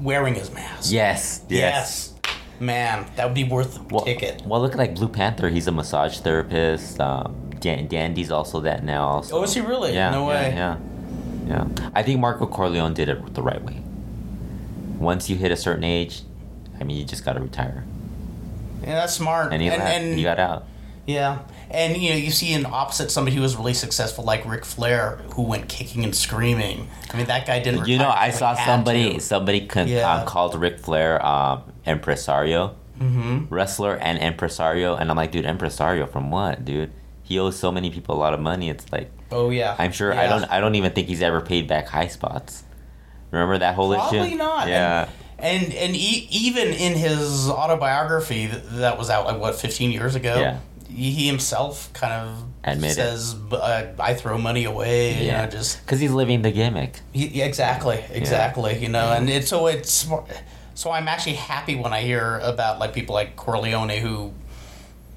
wearing his mask. Yes, yes. Yes. Man, that would be worth the Well, ticket. well, look at like Blue Panther. He's a massage therapist. Um, Dan- Dandy's also that now. Also. Oh, is he really? Yeah. No yeah, way. Yeah. Yeah. I think Marco Corleone did it the right way. Once you hit a certain age, I mean, you just got to retire. Yeah, that's smart. And and, and- he got out. yeah, and you know, you see in opposite somebody who was really successful, like Ric Flair, who went kicking and screaming. I mean, that guy didn't. You know, I saw somebody to. somebody con- Yeah. um, called Ric Flair um, impresario, Mm-hmm. wrestler and impresario, and I'm like, dude, impresario from what, dude? He owes so many people a lot of money. It's like Oh yeah. I'm sure I don't I don't even think he's ever paid back Highspots. Remember that whole issue? Probably not. Yeah. And and, and e- even in his autobiography that, that was out like what 15 years ago. Yeah. He himself kind of says, uh, "I throw money away." You know, just Because he's living the gimmick. he, yeah, exactly, exactly. You know, and it's so it's so I'm actually happy when I hear about like people like Corleone who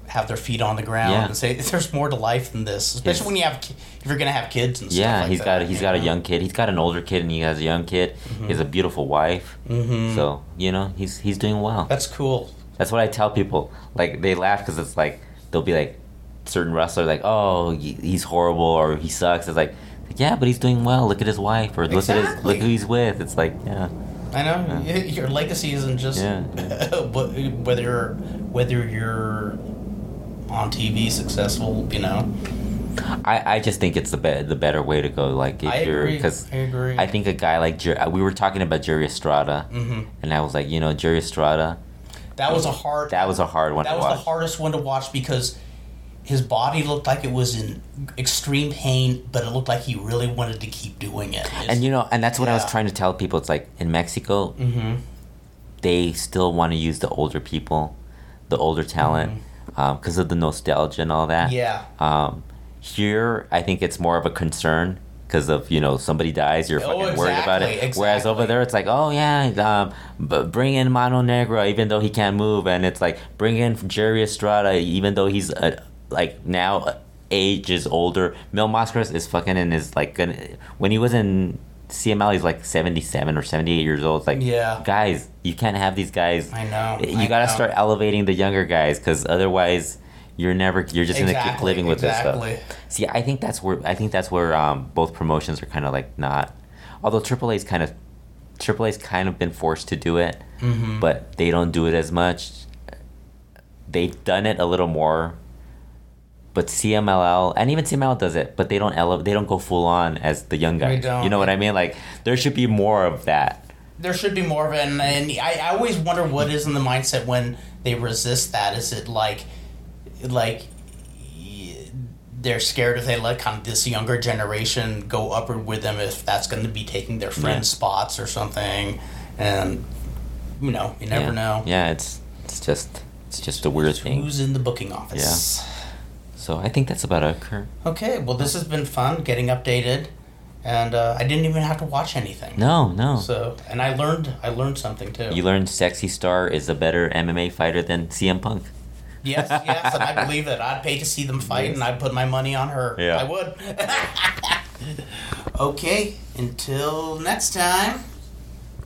have their feet on the ground Yeah. and say there's more to life than this, especially Yes. when you have if you're gonna have kids and stuff. Yeah, like he's got a, he's got a young kid. He's got an older kid and he has a young kid. He has a beautiful wife. Mm-hmm. So you know he's he's doing well. That's cool. That's what I tell people. Like they laugh because it's like they'll be like certain wrestler like oh he's horrible or he sucks. It's like yeah, but he's doing well. Look at his wife or look at his look who he's with. It's like yeah, I know y your legacy isn't just Yeah. wh- whether whether you're on TV successful, you know. I, I just think it's the be- the better way to go. Like if I you're because I agree. I think a guy like Jer- we were talking about Jerry Estrada, Mhm. and I was like, you know, Jerry Estrada, That was a hard. that was a hard one that was watch. the hardest one to watch because his body looked like it was in extreme pain, but it looked like he really wanted to keep doing it. and you know, and that's what I was trying to tell people. It's like in Mexico, hmm they still want to use the older people, the older talent, because of the nostalgia and all that. Mm-hmm. Yeah. Um, here, I think it's more of a concern because of you know somebody dies, you're Oh, fucking worried about it. exactly, Whereas over there, it's like, oh yeah, um, but bring in Mano Negra even though he can't move, and it's like bring in Jerry Estrada even though he's uh, like now uh, age is older. Mil Mascaras is fucking in his like gonna, when he was in CML, he's like seventy seven or seventy eight years old. It's like Yeah. guys, you can't have these guys. I know. You I gotta know. start elevating the younger guys because otherwise. You're never. You're just gonna keep living with exactly. this stuff. See, I think that's where I think that's where um, both promotions are kind of like not. Although AAA's kind of AAA's kind of been forced to do it, Mm-hmm. but they don't do it as much. They've done it a little more, but CMLL and even CMLL does it, but they don't ele- They don't go full on as the young They guys. don't. You know what I mean? Like there should be more of that. There should be more of it, and, and I, I always wonder what is in the mindset when they resist that. Is it like, like they're scared if they let kind of this younger generation go upward with them, if that's going to be taking their friends' Yeah. spots or something, and you know, you never yeah. know. Yeah, it's it's just it's just a weird thing. Who's in the booking office? Yeah. So I think that's about it. Kurt. Okay, well, this has been fun getting updated, and uh, I didn't even have to watch anything. No, no. So, and I learned I learned something too. You learned Sexy Star is a better MMA fighter than CM Punk. Yes, yes, and I believe it. I'd pay to see them fight, and I'd put my money on her. Yeah. I would. okay, until next time.